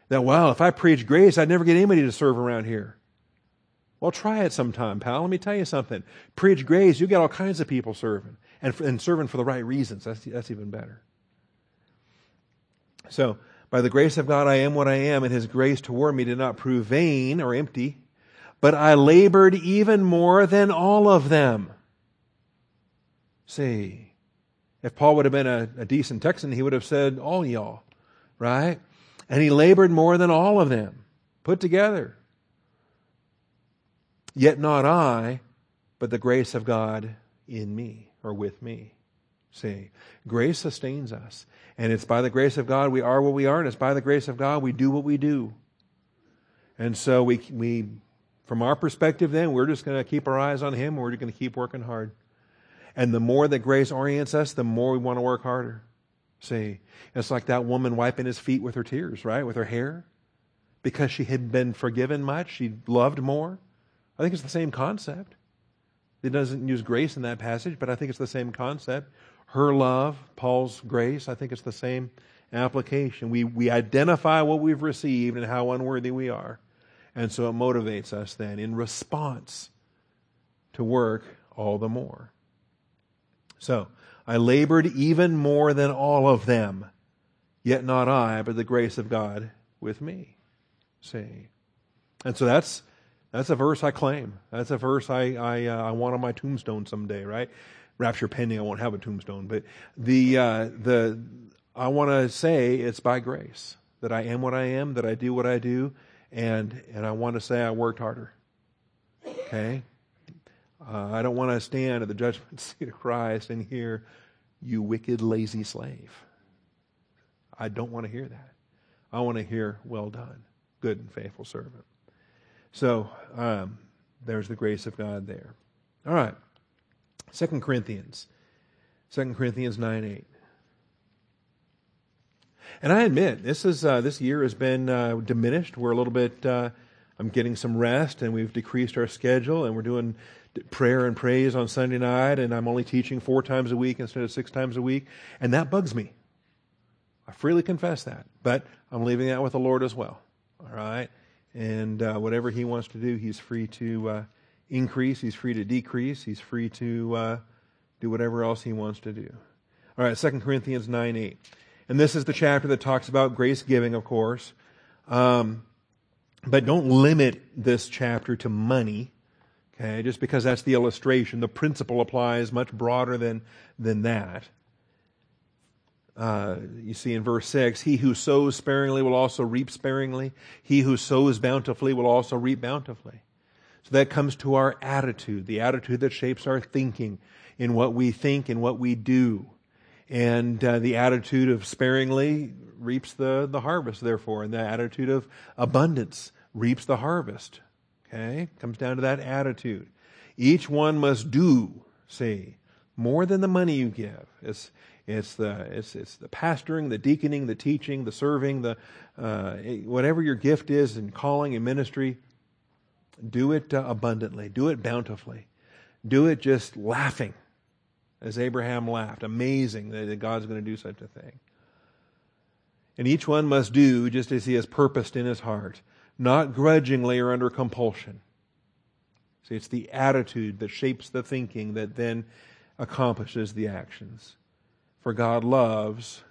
Speaker 1: That, well, if I preach grace, I'd never get anybody to serve around here. Well, try it sometime, pal. Let me tell you something. Preach grace, you get all kinds of people serving, and, and serving for the right reasons. That's, that's even better. So, by the grace of God, I am what I am, and His grace toward me did not prove vain or empty, but I labored even more than all of them. See, if Paul would have been a, a decent Texan, he would have said, All y'all, right? And he labored more than all of them put together. Yet not I, but the grace of God in me or with me. See, grace sustains us. And it's by the grace of God we are what we are, and it's by the grace of God we do what we do. And so we, we from our perspective, then, we're just going to keep our eyes on Him, we're just going to keep working hard. And the more that grace orients us, the more we want to work harder. See, it's like that woman wiping his feet with her tears, right? With her hair. Because she had been forgiven much, she loved more. I think it's the same concept. It doesn't use grace in that passage, but I think it's the same concept. Her love, Paul's grace, I think it's the same application. We, we identify what we've received and how unworthy we are. And so it motivates us then in response to work all the more. So, I labored even more than all of them, yet not I, but the grace of God with me. See? And so that's that's a verse I claim. That's a verse I I, uh, I want on my tombstone someday, right? Rapture pending, I won't have a tombstone, but the uh, the I want to say it's by grace that I am what I am, that I do what I do, and and I want to say I worked harder. Okay, uh, I don't want to stand at the judgment seat of Christ and hear, "You wicked, lazy slave." I don't want to hear that. I want to hear, "Well done, good and faithful servant." So um, there's the grace of God there. All right. Second Corinthians. Second Corinthians 9 8. And I admit, this is uh, this year has been uh, diminished. We're a little bit. Uh, I'm getting some rest, and we've decreased our schedule, and we're doing prayer and praise on Sunday night, and I'm only teaching four times a week instead of six times a week, and that bugs me. I freely confess that, but I'm leaving that with the Lord as well. All right, and uh, whatever He wants to do, He's free to uh, increase, He's free to decrease, He's free to uh, do whatever else He wants to do. All right, 2 Corinthians 9 8. And this is the chapter that talks about grace giving, of course. Um, but don't limit this chapter to money, okay, just because that's the illustration. The principle applies much broader than, than that. Uh, you see in verse 6 He who sows sparingly will also reap sparingly. He who sows bountifully will also reap bountifully. So that comes to our attitude, the attitude that shapes our thinking in what we think and what we do. And uh, the attitude of sparingly reaps the, the harvest, therefore, and the attitude of abundance reaps the harvest. Okay? Comes down to that attitude. Each one must do, see, more than the money you give. It's, it's the it's it's the pastoring, the deaconing, the teaching, the serving, the uh, whatever your gift is in calling and ministry. Do it uh, abundantly. Do it bountifully. Do it just laughing, as Abraham laughed. Amazing that God's going to do such a thing. And each one must do just as he has purposed in his heart, not grudgingly or under compulsion. See, it's the attitude that shapes the thinking that then accomplishes the actions for God loves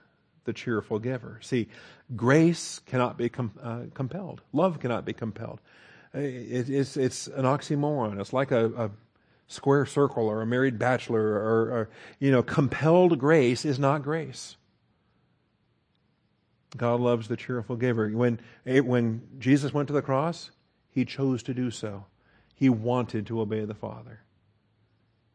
Speaker 1: the cheerful giver. See, grace cannot be com- uh, compelled. Love cannot be compelled. It, it's, it's an oxymoron. It's like a, a, square circle or a married bachelor or, or, you know, compelled grace is not grace. God loves the cheerful giver. When, when Jesus went to the cross, he chose to do so. He wanted to obey the Father.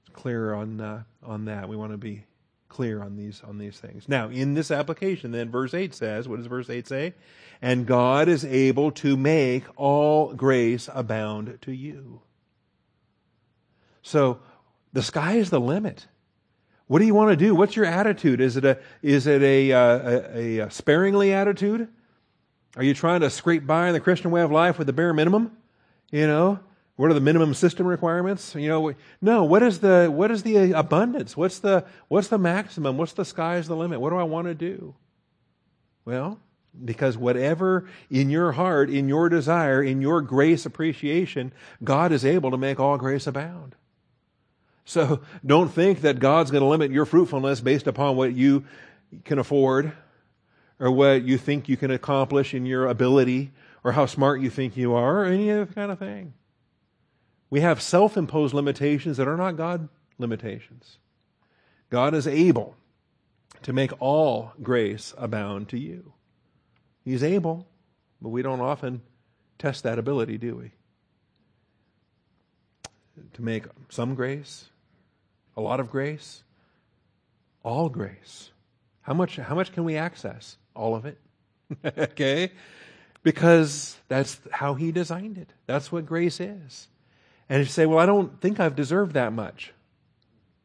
Speaker 1: It's clear on, uh, on that. We want to be clear on these on these things. Now, in this application, then verse 8 says, what does verse 8 say? And God is able to make all grace abound to you. So the sky is the limit. What do you want to do? What's your attitude? Is it a is it a, uh, a, a sparingly attitude? Are you trying to scrape by in the Christian way of life with the bare minimum? You know, what are the minimum system requirements? You know, no. What is the what is the uh, abundance? What's the what's the maximum? What's the sky's the limit? What do I want to do? Well, because whatever in your heart, in your desire, in your grace appreciation, God is able to make all grace abound. So don't think that God's going to limit your fruitfulness based upon what you can afford or what you think you can accomplish in your ability or how smart you think you are or any other kind of thing. We have self imposed limitations that are not God limitations. God is able to make all grace abound to you. He's able, but we don't often test that ability, do we? To make some grace, a lot of grace, all grace. How much, how much can we access? All of it. okay? Because that's how He designed it. That's what grace is. And if you say, well, I don't think I've deserved that much.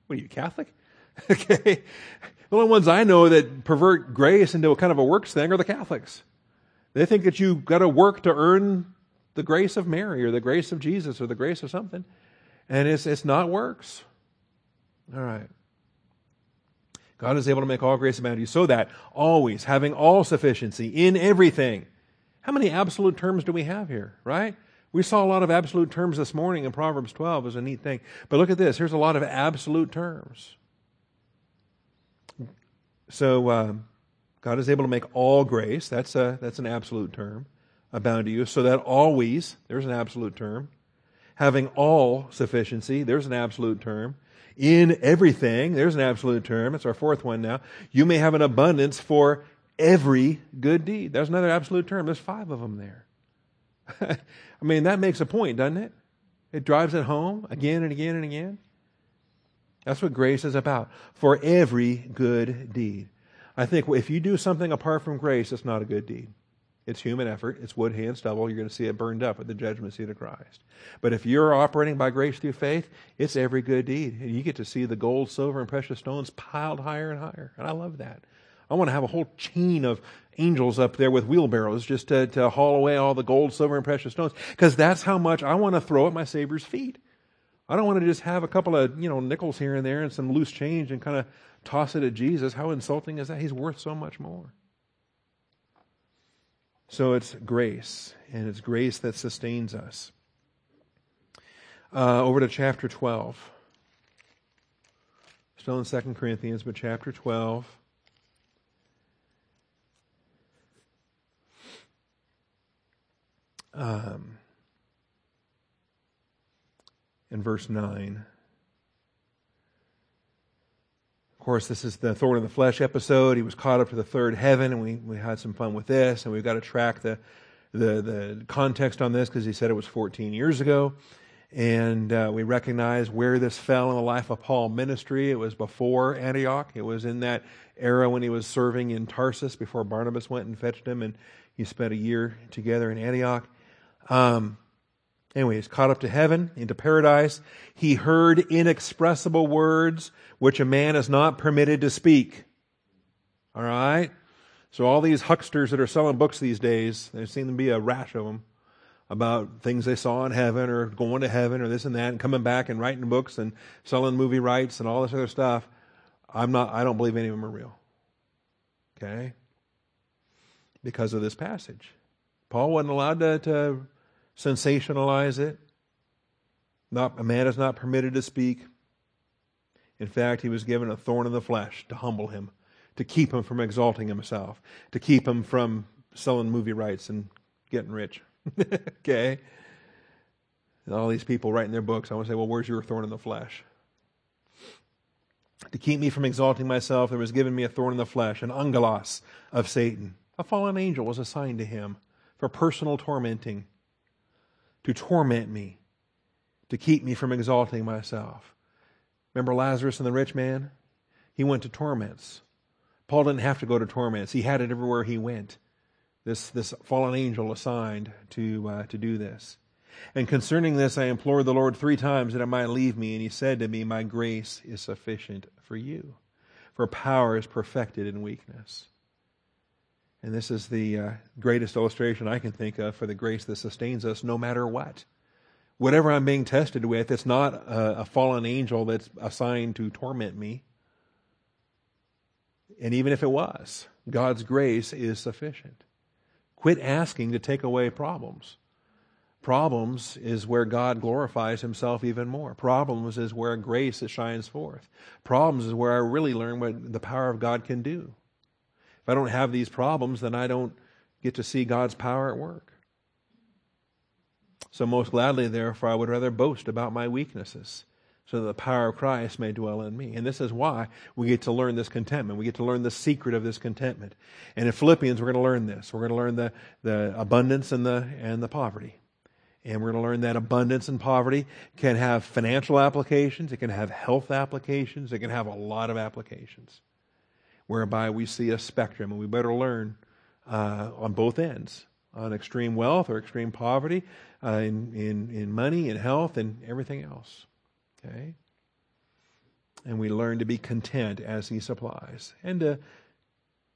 Speaker 1: What are you, Catholic? okay. The only ones I know that pervert grace into a kind of a works thing are the Catholics. They think that you've got to work to earn the grace of Mary or the grace of Jesus or the grace of something. And it's, it's not works. All right. God is able to make all grace abound to you so that always having all sufficiency in everything. How many absolute terms do we have here, right? We saw a lot of absolute terms this morning in Proverbs 12 is a neat thing. But look at this. Here's a lot of absolute terms. So uh, God is able to make all grace. That's, a, that's an absolute term abound to you. So that always, there's an absolute term. Having all sufficiency, there's an absolute term. In everything, there's an absolute term. It's our fourth one now. You may have an abundance for every good deed. There's another absolute term. There's five of them there. I mean, that makes a point, doesn't it? It drives it home again and again and again. That's what grace is about. For every good deed. I think if you do something apart from grace, it's not a good deed. It's human effort. It's wood, hay, and stubble. You're going to see it burned up at the judgment seat of Christ. But if you're operating by grace through faith, it's every good deed. And you get to see the gold, silver, and precious stones piled higher and higher. And I love that. I want to have a whole chain of angels up there with wheelbarrows just to, to haul away all the gold, silver, and precious stones. Because that's how much I want to throw at my Savior's feet. I don't want to just have a couple of, you know, nickels here and there and some loose change and kind of toss it at Jesus. How insulting is that? He's worth so much more. So it's grace, and it's grace that sustains us. Uh, over to chapter 12. Still in 2 Corinthians, but chapter 12. Um, in verse 9. Of course, this is the thorn in the flesh episode. He was caught up to the third heaven, and we, we had some fun with this. And we've got to track the, the, the context on this because he said it was 14 years ago. And uh, we recognize where this fell in the life of Paul ministry. It was before Antioch. It was in that era when he was serving in Tarsus before Barnabas went and fetched him, and he spent a year together in Antioch. Um, Anyway, he's caught up to heaven, into paradise. He heard inexpressible words which a man is not permitted to speak. All right? So, all these hucksters that are selling books these days, there seem to be a rash of them about things they saw in heaven or going to heaven or this and that and coming back and writing books and selling movie rights and all this other stuff. I'm not, I don't believe any of them are real. Okay? Because of this passage. Paul wasn't allowed to, to sensationalize it. Not, a man is not permitted to speak. In fact, he was given a thorn in the flesh to humble him, to keep him from exalting himself, to keep him from selling movie rights and getting rich. okay? And all these people writing their books, I want to say, well, where's your thorn in the flesh? To keep me from exalting myself, there was given me a thorn in the flesh, an angelos of Satan. A fallen angel was assigned to him for personal tormenting to torment me, to keep me from exalting myself. Remember Lazarus and the rich man? He went to torments. Paul didn't have to go to torments. He had it everywhere he went. This, this fallen angel assigned to, uh, to do this. And concerning this, I implored the Lord three times that it might leave me, and he said to me, My grace is sufficient for you, for power is perfected in weakness. And this is the uh, greatest illustration I can think of for the grace that sustains us no matter what. Whatever I'm being tested with, it's not a, a fallen angel that's assigned to torment me. And even if it was, God's grace is sufficient. Quit asking to take away problems. Problems is where God glorifies himself even more. Problems is where grace shines forth. Problems is where I really learn what the power of God can do. If I don't have these problems, then I don't get to see God's power at work. So, most gladly, therefore, I would rather boast about my weaknesses so that the power of Christ may dwell in me. And this is why we get to learn this contentment. We get to learn the secret of this contentment. And in Philippians, we're going to learn this. We're going to learn the, the abundance and the, and the poverty. And we're going to learn that abundance and poverty can have financial applications, it can have health applications, it can have a lot of applications, whereby we see a spectrum, and we better learn uh, on both ends on extreme wealth or extreme poverty, uh, in, in, in money, in health, and everything else. Okay? And we learn to be content as He supplies and to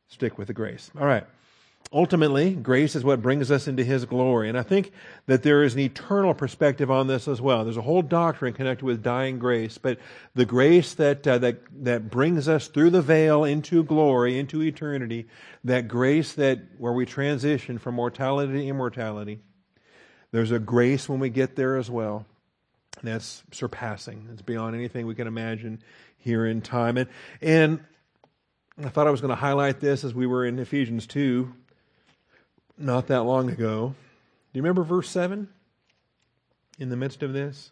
Speaker 1: stick with the grace. All right. Ultimately, grace is what brings us into His glory. And I think that there is an eternal perspective on this as well. There's a whole doctrine connected with dying grace, but the grace that, uh, that, that brings us through the veil into glory, into eternity, that grace that, where we transition from mortality to immortality, there's a grace when we get there as well. That's surpassing. It's beyond anything we can imagine here in time. And, and I thought I was going to highlight this as we were in Ephesians 2 not that long ago. Do you remember verse 7 in the midst of this?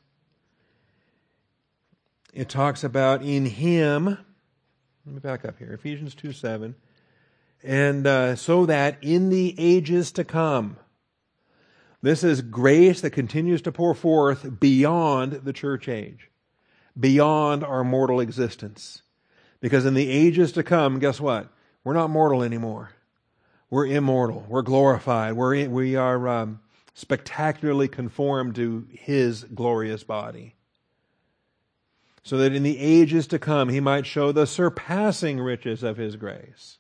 Speaker 1: It talks about in him. Let me back up here. Ephesians 2 7. And uh, so that in the ages to come, this is grace that continues to pour forth beyond the church age, beyond our mortal existence. Because in the ages to come, guess what? We're not mortal anymore. We're immortal. We're glorified. We're in, we are um, spectacularly conformed to His glorious body. So that in the ages to come, He might show the surpassing riches of His grace.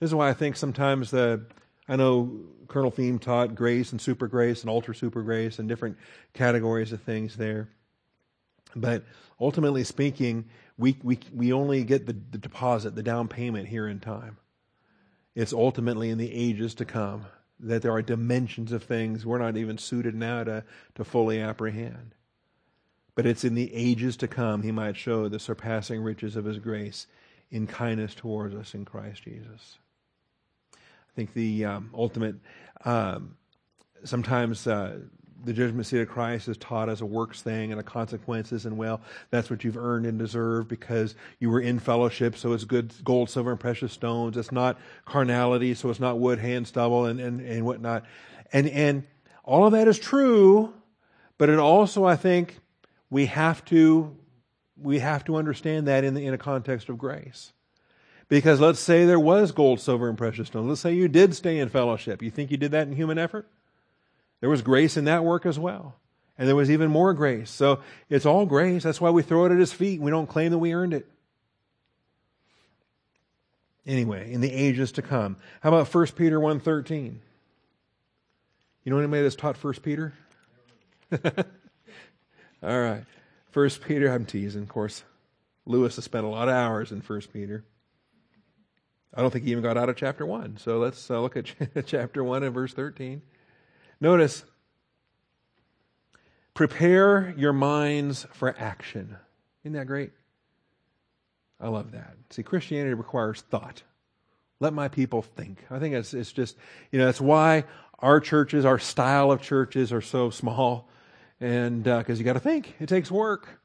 Speaker 1: This is why I think sometimes the I know Colonel Thieme taught grace and super grace and ultra super grace and different categories of things there. But ultimately speaking, we, we, we only get the, the deposit, the down payment here in time. It's ultimately in the ages to come that there are dimensions of things we're not even suited now to, to fully apprehend. But it's in the ages to come he might show the surpassing riches of his grace in kindness towards us in Christ Jesus. I think the um, ultimate, um, sometimes uh, the judgment seat of Christ is taught as a works thing and a consequences, and well, that's what you've earned and deserved because you were in fellowship, so it's good gold, silver, and precious stones. It's not carnality, so it's not wood, hand, stubble, and, and, and whatnot. And, and all of that is true, but it also, I think, we have to, we have to understand that in, the, in a context of grace. Because let's say there was gold, silver, and precious stones. Let's say you did stay in fellowship. You think you did that in human effort? There was grace in that work as well. And there was even more grace. So it's all grace. That's why we throw it at his feet. We don't claim that we earned it. Anyway, in the ages to come. How about 1 Peter 1.13? You know anybody that's taught 1 Peter? all right. 1 Peter, I'm teasing, of course. Lewis has spent a lot of hours in 1 Peter. I don't think he even got out of chapter 1. So let's uh, look at chapter 1 and verse 13. Notice, prepare your minds for action. Isn't that great? I love that. See, Christianity requires thought. Let my people think. I think it's, it's just, you know, that's why our churches, our style of churches are so small. And because uh, you got to think, it takes work.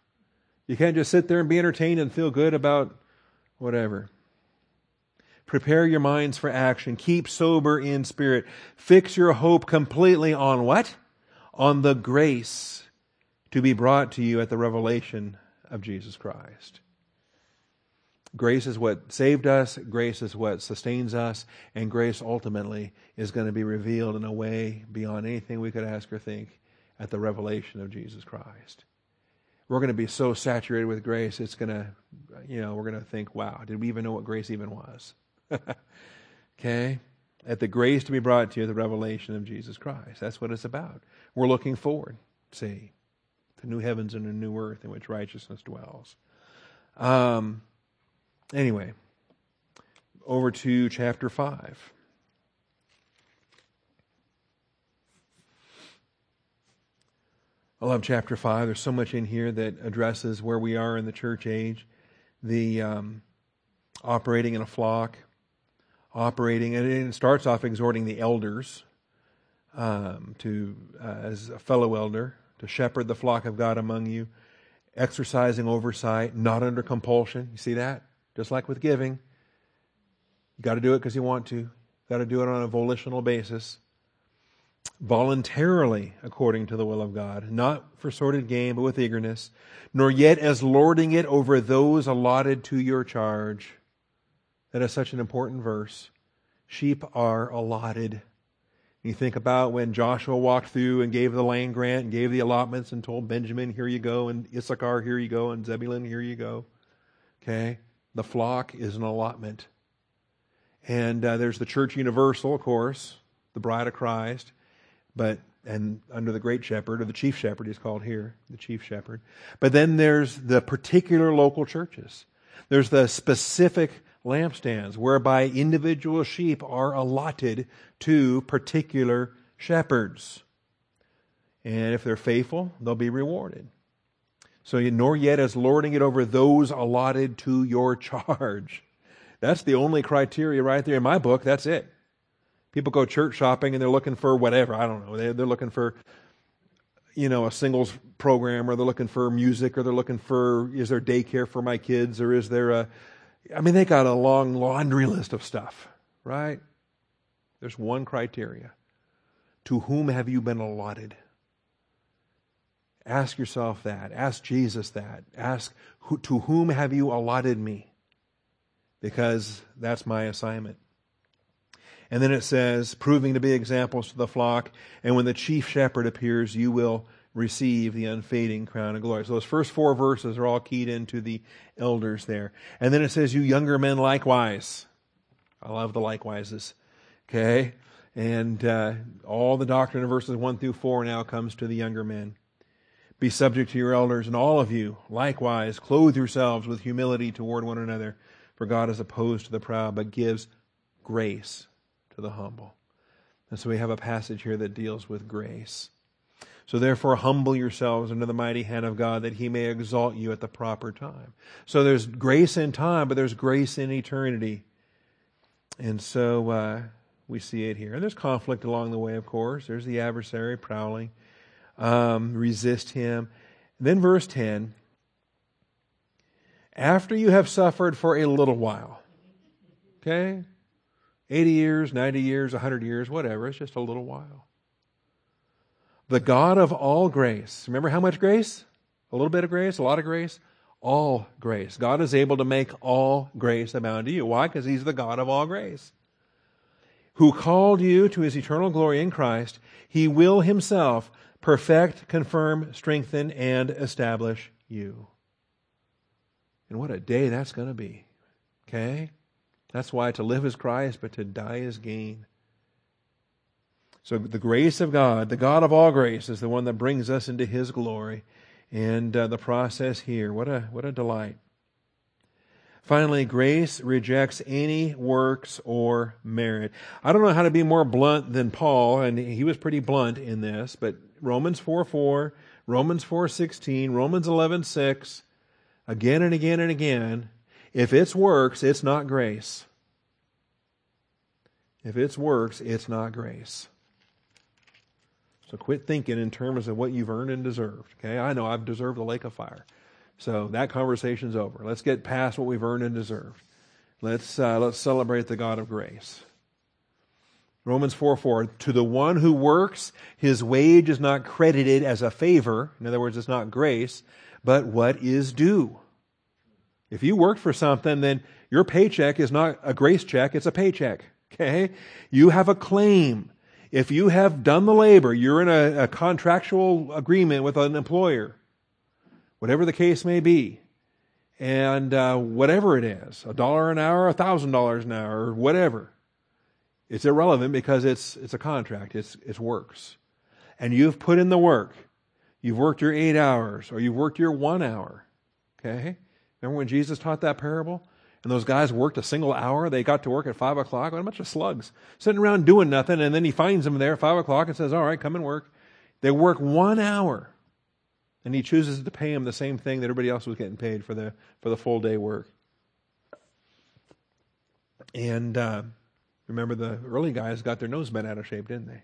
Speaker 1: You can't just sit there and be entertained and feel good about whatever. Prepare your minds for action. Keep sober in spirit. Fix your hope completely on what? On the grace to be brought to you at the revelation of Jesus Christ. Grace is what saved us, grace is what sustains us, and grace ultimately is going to be revealed in a way beyond anything we could ask or think at the revelation of Jesus Christ. We're going to be so saturated with grace, it's going to, you know, we're going to think, wow, did we even know what grace even was? okay? At the grace to be brought to you, the revelation of Jesus Christ. That's what it's about. We're looking forward, see, the new heavens and a new earth in which righteousness dwells. Um, anyway, over to chapter 5. I love chapter 5. There's so much in here that addresses where we are in the church age, the um, operating in a flock, operating, and it starts off exhorting the elders um, to, uh, as a fellow elder, to shepherd the flock of God among you, exercising oversight, not under compulsion. You see that? Just like with giving. You got to do it because you want to. You got to do it on a volitional basis voluntarily according to the will of God, not for sordid gain, but with eagerness, nor yet as lording it over those allotted to your charge. That is such an important verse. Sheep are allotted. You think about when Joshua walked through and gave the land grant and gave the allotments and told Benjamin, here you go, and Issachar, here you go, and Zebulun, here you go. Okay? The flock is an allotment. And uh, there's the church universal, of course, the bride of Christ but and under the great shepherd or the chief shepherd he's called here the chief shepherd but then there's the particular local churches there's the specific lampstands whereby individual sheep are allotted to particular shepherds. And if they're faithful they'll be rewarded. So nor yet as lording it over those allotted to your charge. That's the only criteria right there in my book. That's it. People go church shopping and they're looking for whatever. I don't know. They're, they're looking for, you know, a singles program or they're looking for music or they're looking for, is there daycare for my kids or is there a, I mean, they got a long laundry list of stuff, right? There's one criteria. To whom have you been allotted? Ask yourself that. Ask Jesus that. Ask, who, to whom have you allotted me? Because that's my assignment. And then it says, proving to be examples to the flock, and when the chief shepherd appears, you will receive the unfading crown of glory. So those first four verses are all keyed into the elders there. And then it says, you younger men likewise. I love the likewises. Okay? And uh, all the doctrine of verses 1 through 4 now comes to the younger men. Be subject to your elders, and all of you, likewise, clothe yourselves with humility toward one another. For God is opposed to the proud, but gives grace to the humble. And so we have a passage here that deals with grace. So therefore, humble yourselves under the mighty hand of God that he may exalt you at the proper time. So there's grace in time, but there's grace in eternity. And so uh, we see it here. And there's conflict along the way, of course. There's the adversary prowling. Um, resist him. And then verse 10 after you have suffered for a little while. Okay? 80 years, 90 years, 100 years, whatever. It's just a little while. The God of all grace. Remember how much grace? A little bit of grace, a lot of grace? All grace. God is able to make all grace abound to you. Why? Because He's the God of all grace. Who called you to His eternal glory in Christ, He will Himself perfect, confirm, strengthen, and establish you. And what a day that's going to be. Okay? That's why to live is Christ, but to die is gain. So the grace of God, the God of all grace, is the one that brings us into His glory. And uh, the process here, what a, what a delight. Finally, grace rejects any works or merit. I don't know how to be more blunt than Paul, and he was pretty blunt in this, but Romans 4 4, Romans four sixteen, Romans eleven six, again and again and again, if it's works, it's not grace. If it's works, it's not grace. So quit thinking in terms of what you've earned and deserved. Okay, I know I've deserved the lake of fire. So that conversation's over. Let's get past what we've earned and deserved. Let's uh, let's celebrate the God of grace. Romans 4 4. To the one who works, his wage is not credited as a favor. In other words, it's not grace, but what is due. If you worked for something, then your paycheck is not a grace check, it's a paycheck. Okay? You have a claim. If you have done the labor, you're in a, a contractual agreement with an employer, whatever the case may be, and uh, whatever it is, a dollar an hour, a thousand dollars an hour, whatever, it's irrelevant because it's it's a contract. It's it's works, and you've put in the work. You've worked your eight hours, or you've worked your one hour. Okay, remember when Jesus taught that parable? And those guys worked a single hour. They got to work at five o'clock. What a bunch of slugs sitting around doing nothing. And then he finds them there at five o'clock and says, "All right, come and work." They work one hour and he chooses to pay him the same thing that everybody else was getting paid for the for the full day work. And uh, remember, the early guys got their nose bent out of shape, didn't they?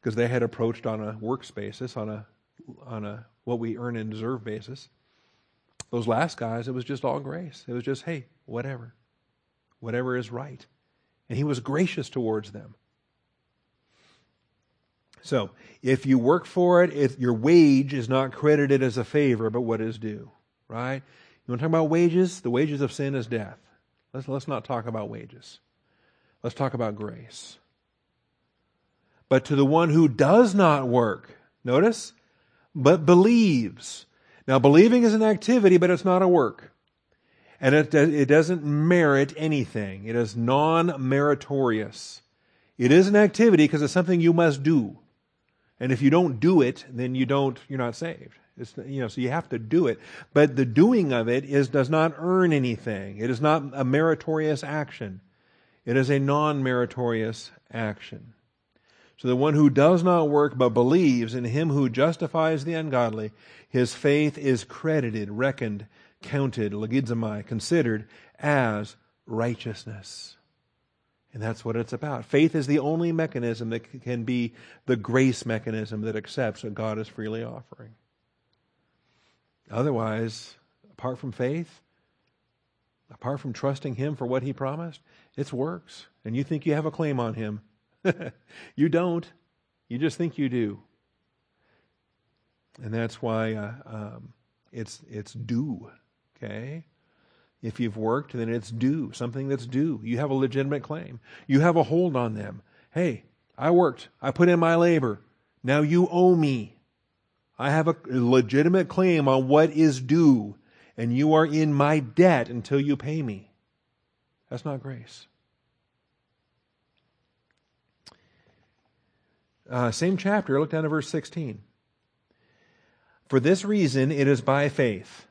Speaker 1: Because they had approached on a works basis, on a on a what we earn and deserve basis. Those last guys, it was just all grace. It was just, hey, whatever, whatever is right, and he was gracious towards them. So, if you work for it, if your wage is not credited as a favor, but what is due, right? You want to talk about wages? The wages of sin is death. Let's, let's not talk about wages. Let's talk about grace. But to the one who does not work, notice, but believes. Now, believing is an activity, but it's not a work. And it, it doesn't merit anything. It is non meritorious. It is an activity because it's something you must do. And if you don't do it, then you don't, you're not saved. It's, you know, so you have to do it. But the doing of it is, does not earn anything. It is not a meritorious action. It is a non-meritorious action. So the one who does not work but believes in him who justifies the ungodly, his faith is credited, reckoned, counted, logizomai, considered as righteousness. And that's what it's about. Faith is the only mechanism that can be the grace mechanism that accepts what God is freely offering. Otherwise, apart from faith, apart from trusting Him for what He promised, it's works. And you think you have a claim on Him. you don't. You just think you do. And that's why uh, um, it's, it's due. Okay? If you've worked, then it's due, something that's due. You have a legitimate claim. You have a hold on them. Hey, I worked. I put in my labor. Now you owe me. I have a legitimate claim on what is due, and you are in my debt until you pay me. That's not grace. Uh, same chapter, look down to verse 16. For this reason, it is by faith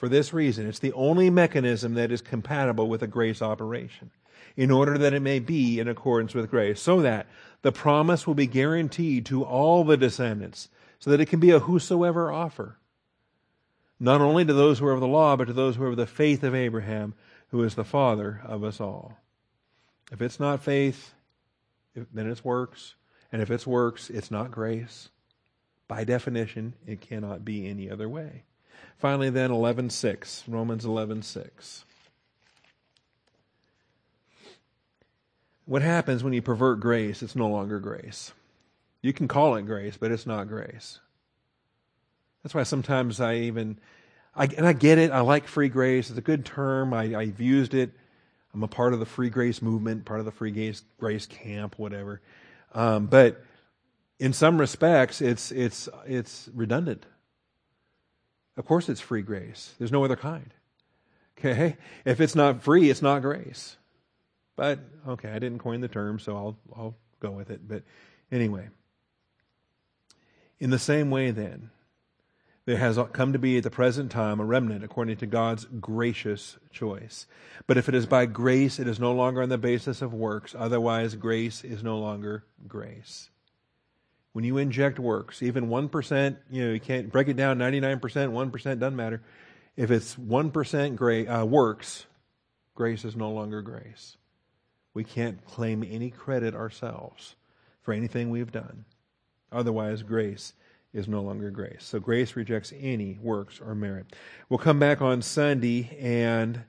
Speaker 1: for this reason. It's the only mechanism that is compatible with a grace operation in order that it may be in accordance with grace, so that the promise will be guaranteed to all the descendants, so that it can be a whosoever offer. Not only to those who are of the law, but to those who are of the faith of Abraham, who is the father of us all. If it's not faith, then it's works. And if it's works, it's not grace. By definition, it cannot be any other way. Finally, then, 11.6, Romans 11.6. What happens when you pervert grace? It's no longer grace. You can call it grace, but it's not grace. That's why sometimes I even, I, and I get it, I like free grace. It's a good term. I, I've used it. I'm a part of the free grace movement, part of the free grace, grace camp, whatever. Um, but in some respects, it's, it's, it's redundant. Of course, it's free grace. There's no other kind. Okay? If it's not free, it's not grace. But, okay, I didn't coin the term, so I'll, I'll go with it. But anyway, in the same way, then, there has come to be at the present time a remnant according to God's gracious choice. But if it is by grace, it is no longer on the basis of works. Otherwise, grace is no longer grace when you inject works, even 1%, you know, you can't break it down 99%, 1% doesn't matter. If it's 1% gra- uh, works, grace is no longer grace. We can't claim any credit ourselves for anything we've done. Otherwise, grace is no longer grace. So grace rejects any works or merit. We'll come back on Sunday and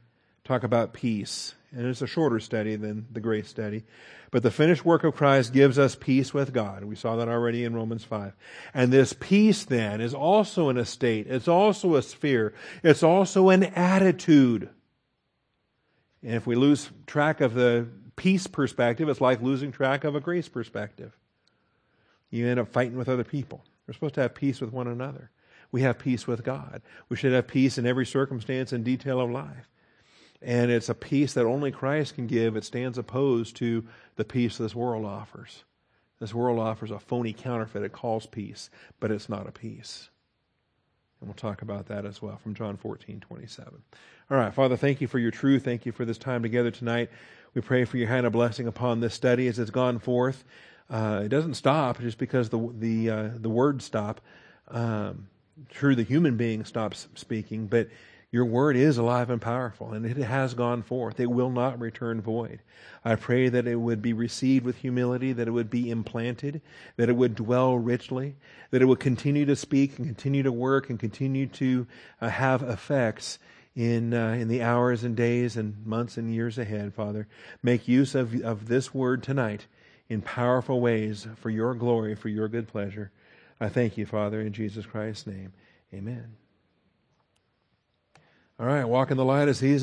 Speaker 1: talk about peace. And it's a shorter study than the grace study. But the finished work of Christ gives us peace with God. We saw that already in Romans 5. And this peace then is also an estate. It's also a sphere. It's also an attitude. And if we lose track of the peace perspective, it's like losing track of a grace perspective. You end up fighting with other people. We're supposed to have peace with one another. We have peace with God. We should have peace in every circumstance and detail of life. And it's a peace that only Christ can give. It stands opposed to the peace this world offers. This world offers a phony counterfeit. It calls peace, but it's not a peace. And we'll talk about that as well from John 14, 27. All right, Father, thank you for your truth. Thank you for this time together tonight. We pray for your hand of blessing upon this study as it's gone forth. Uh, it doesn't stop just because the the uh, the words stop. Um, true, the human being stops speaking, but your word is alive and powerful, and it has gone forth. It will not return void. I pray that it would be received with humility, that it would be implanted, that it would dwell richly, that it would continue to speak and continue to work and continue to uh, have effects in uh, in the hours and days and months and years ahead. Father, make use of of this word tonight in powerful ways for your glory, for your good pleasure. I thank you, Father, in Jesus Christ's name. Amen. All right, walk in the light as He is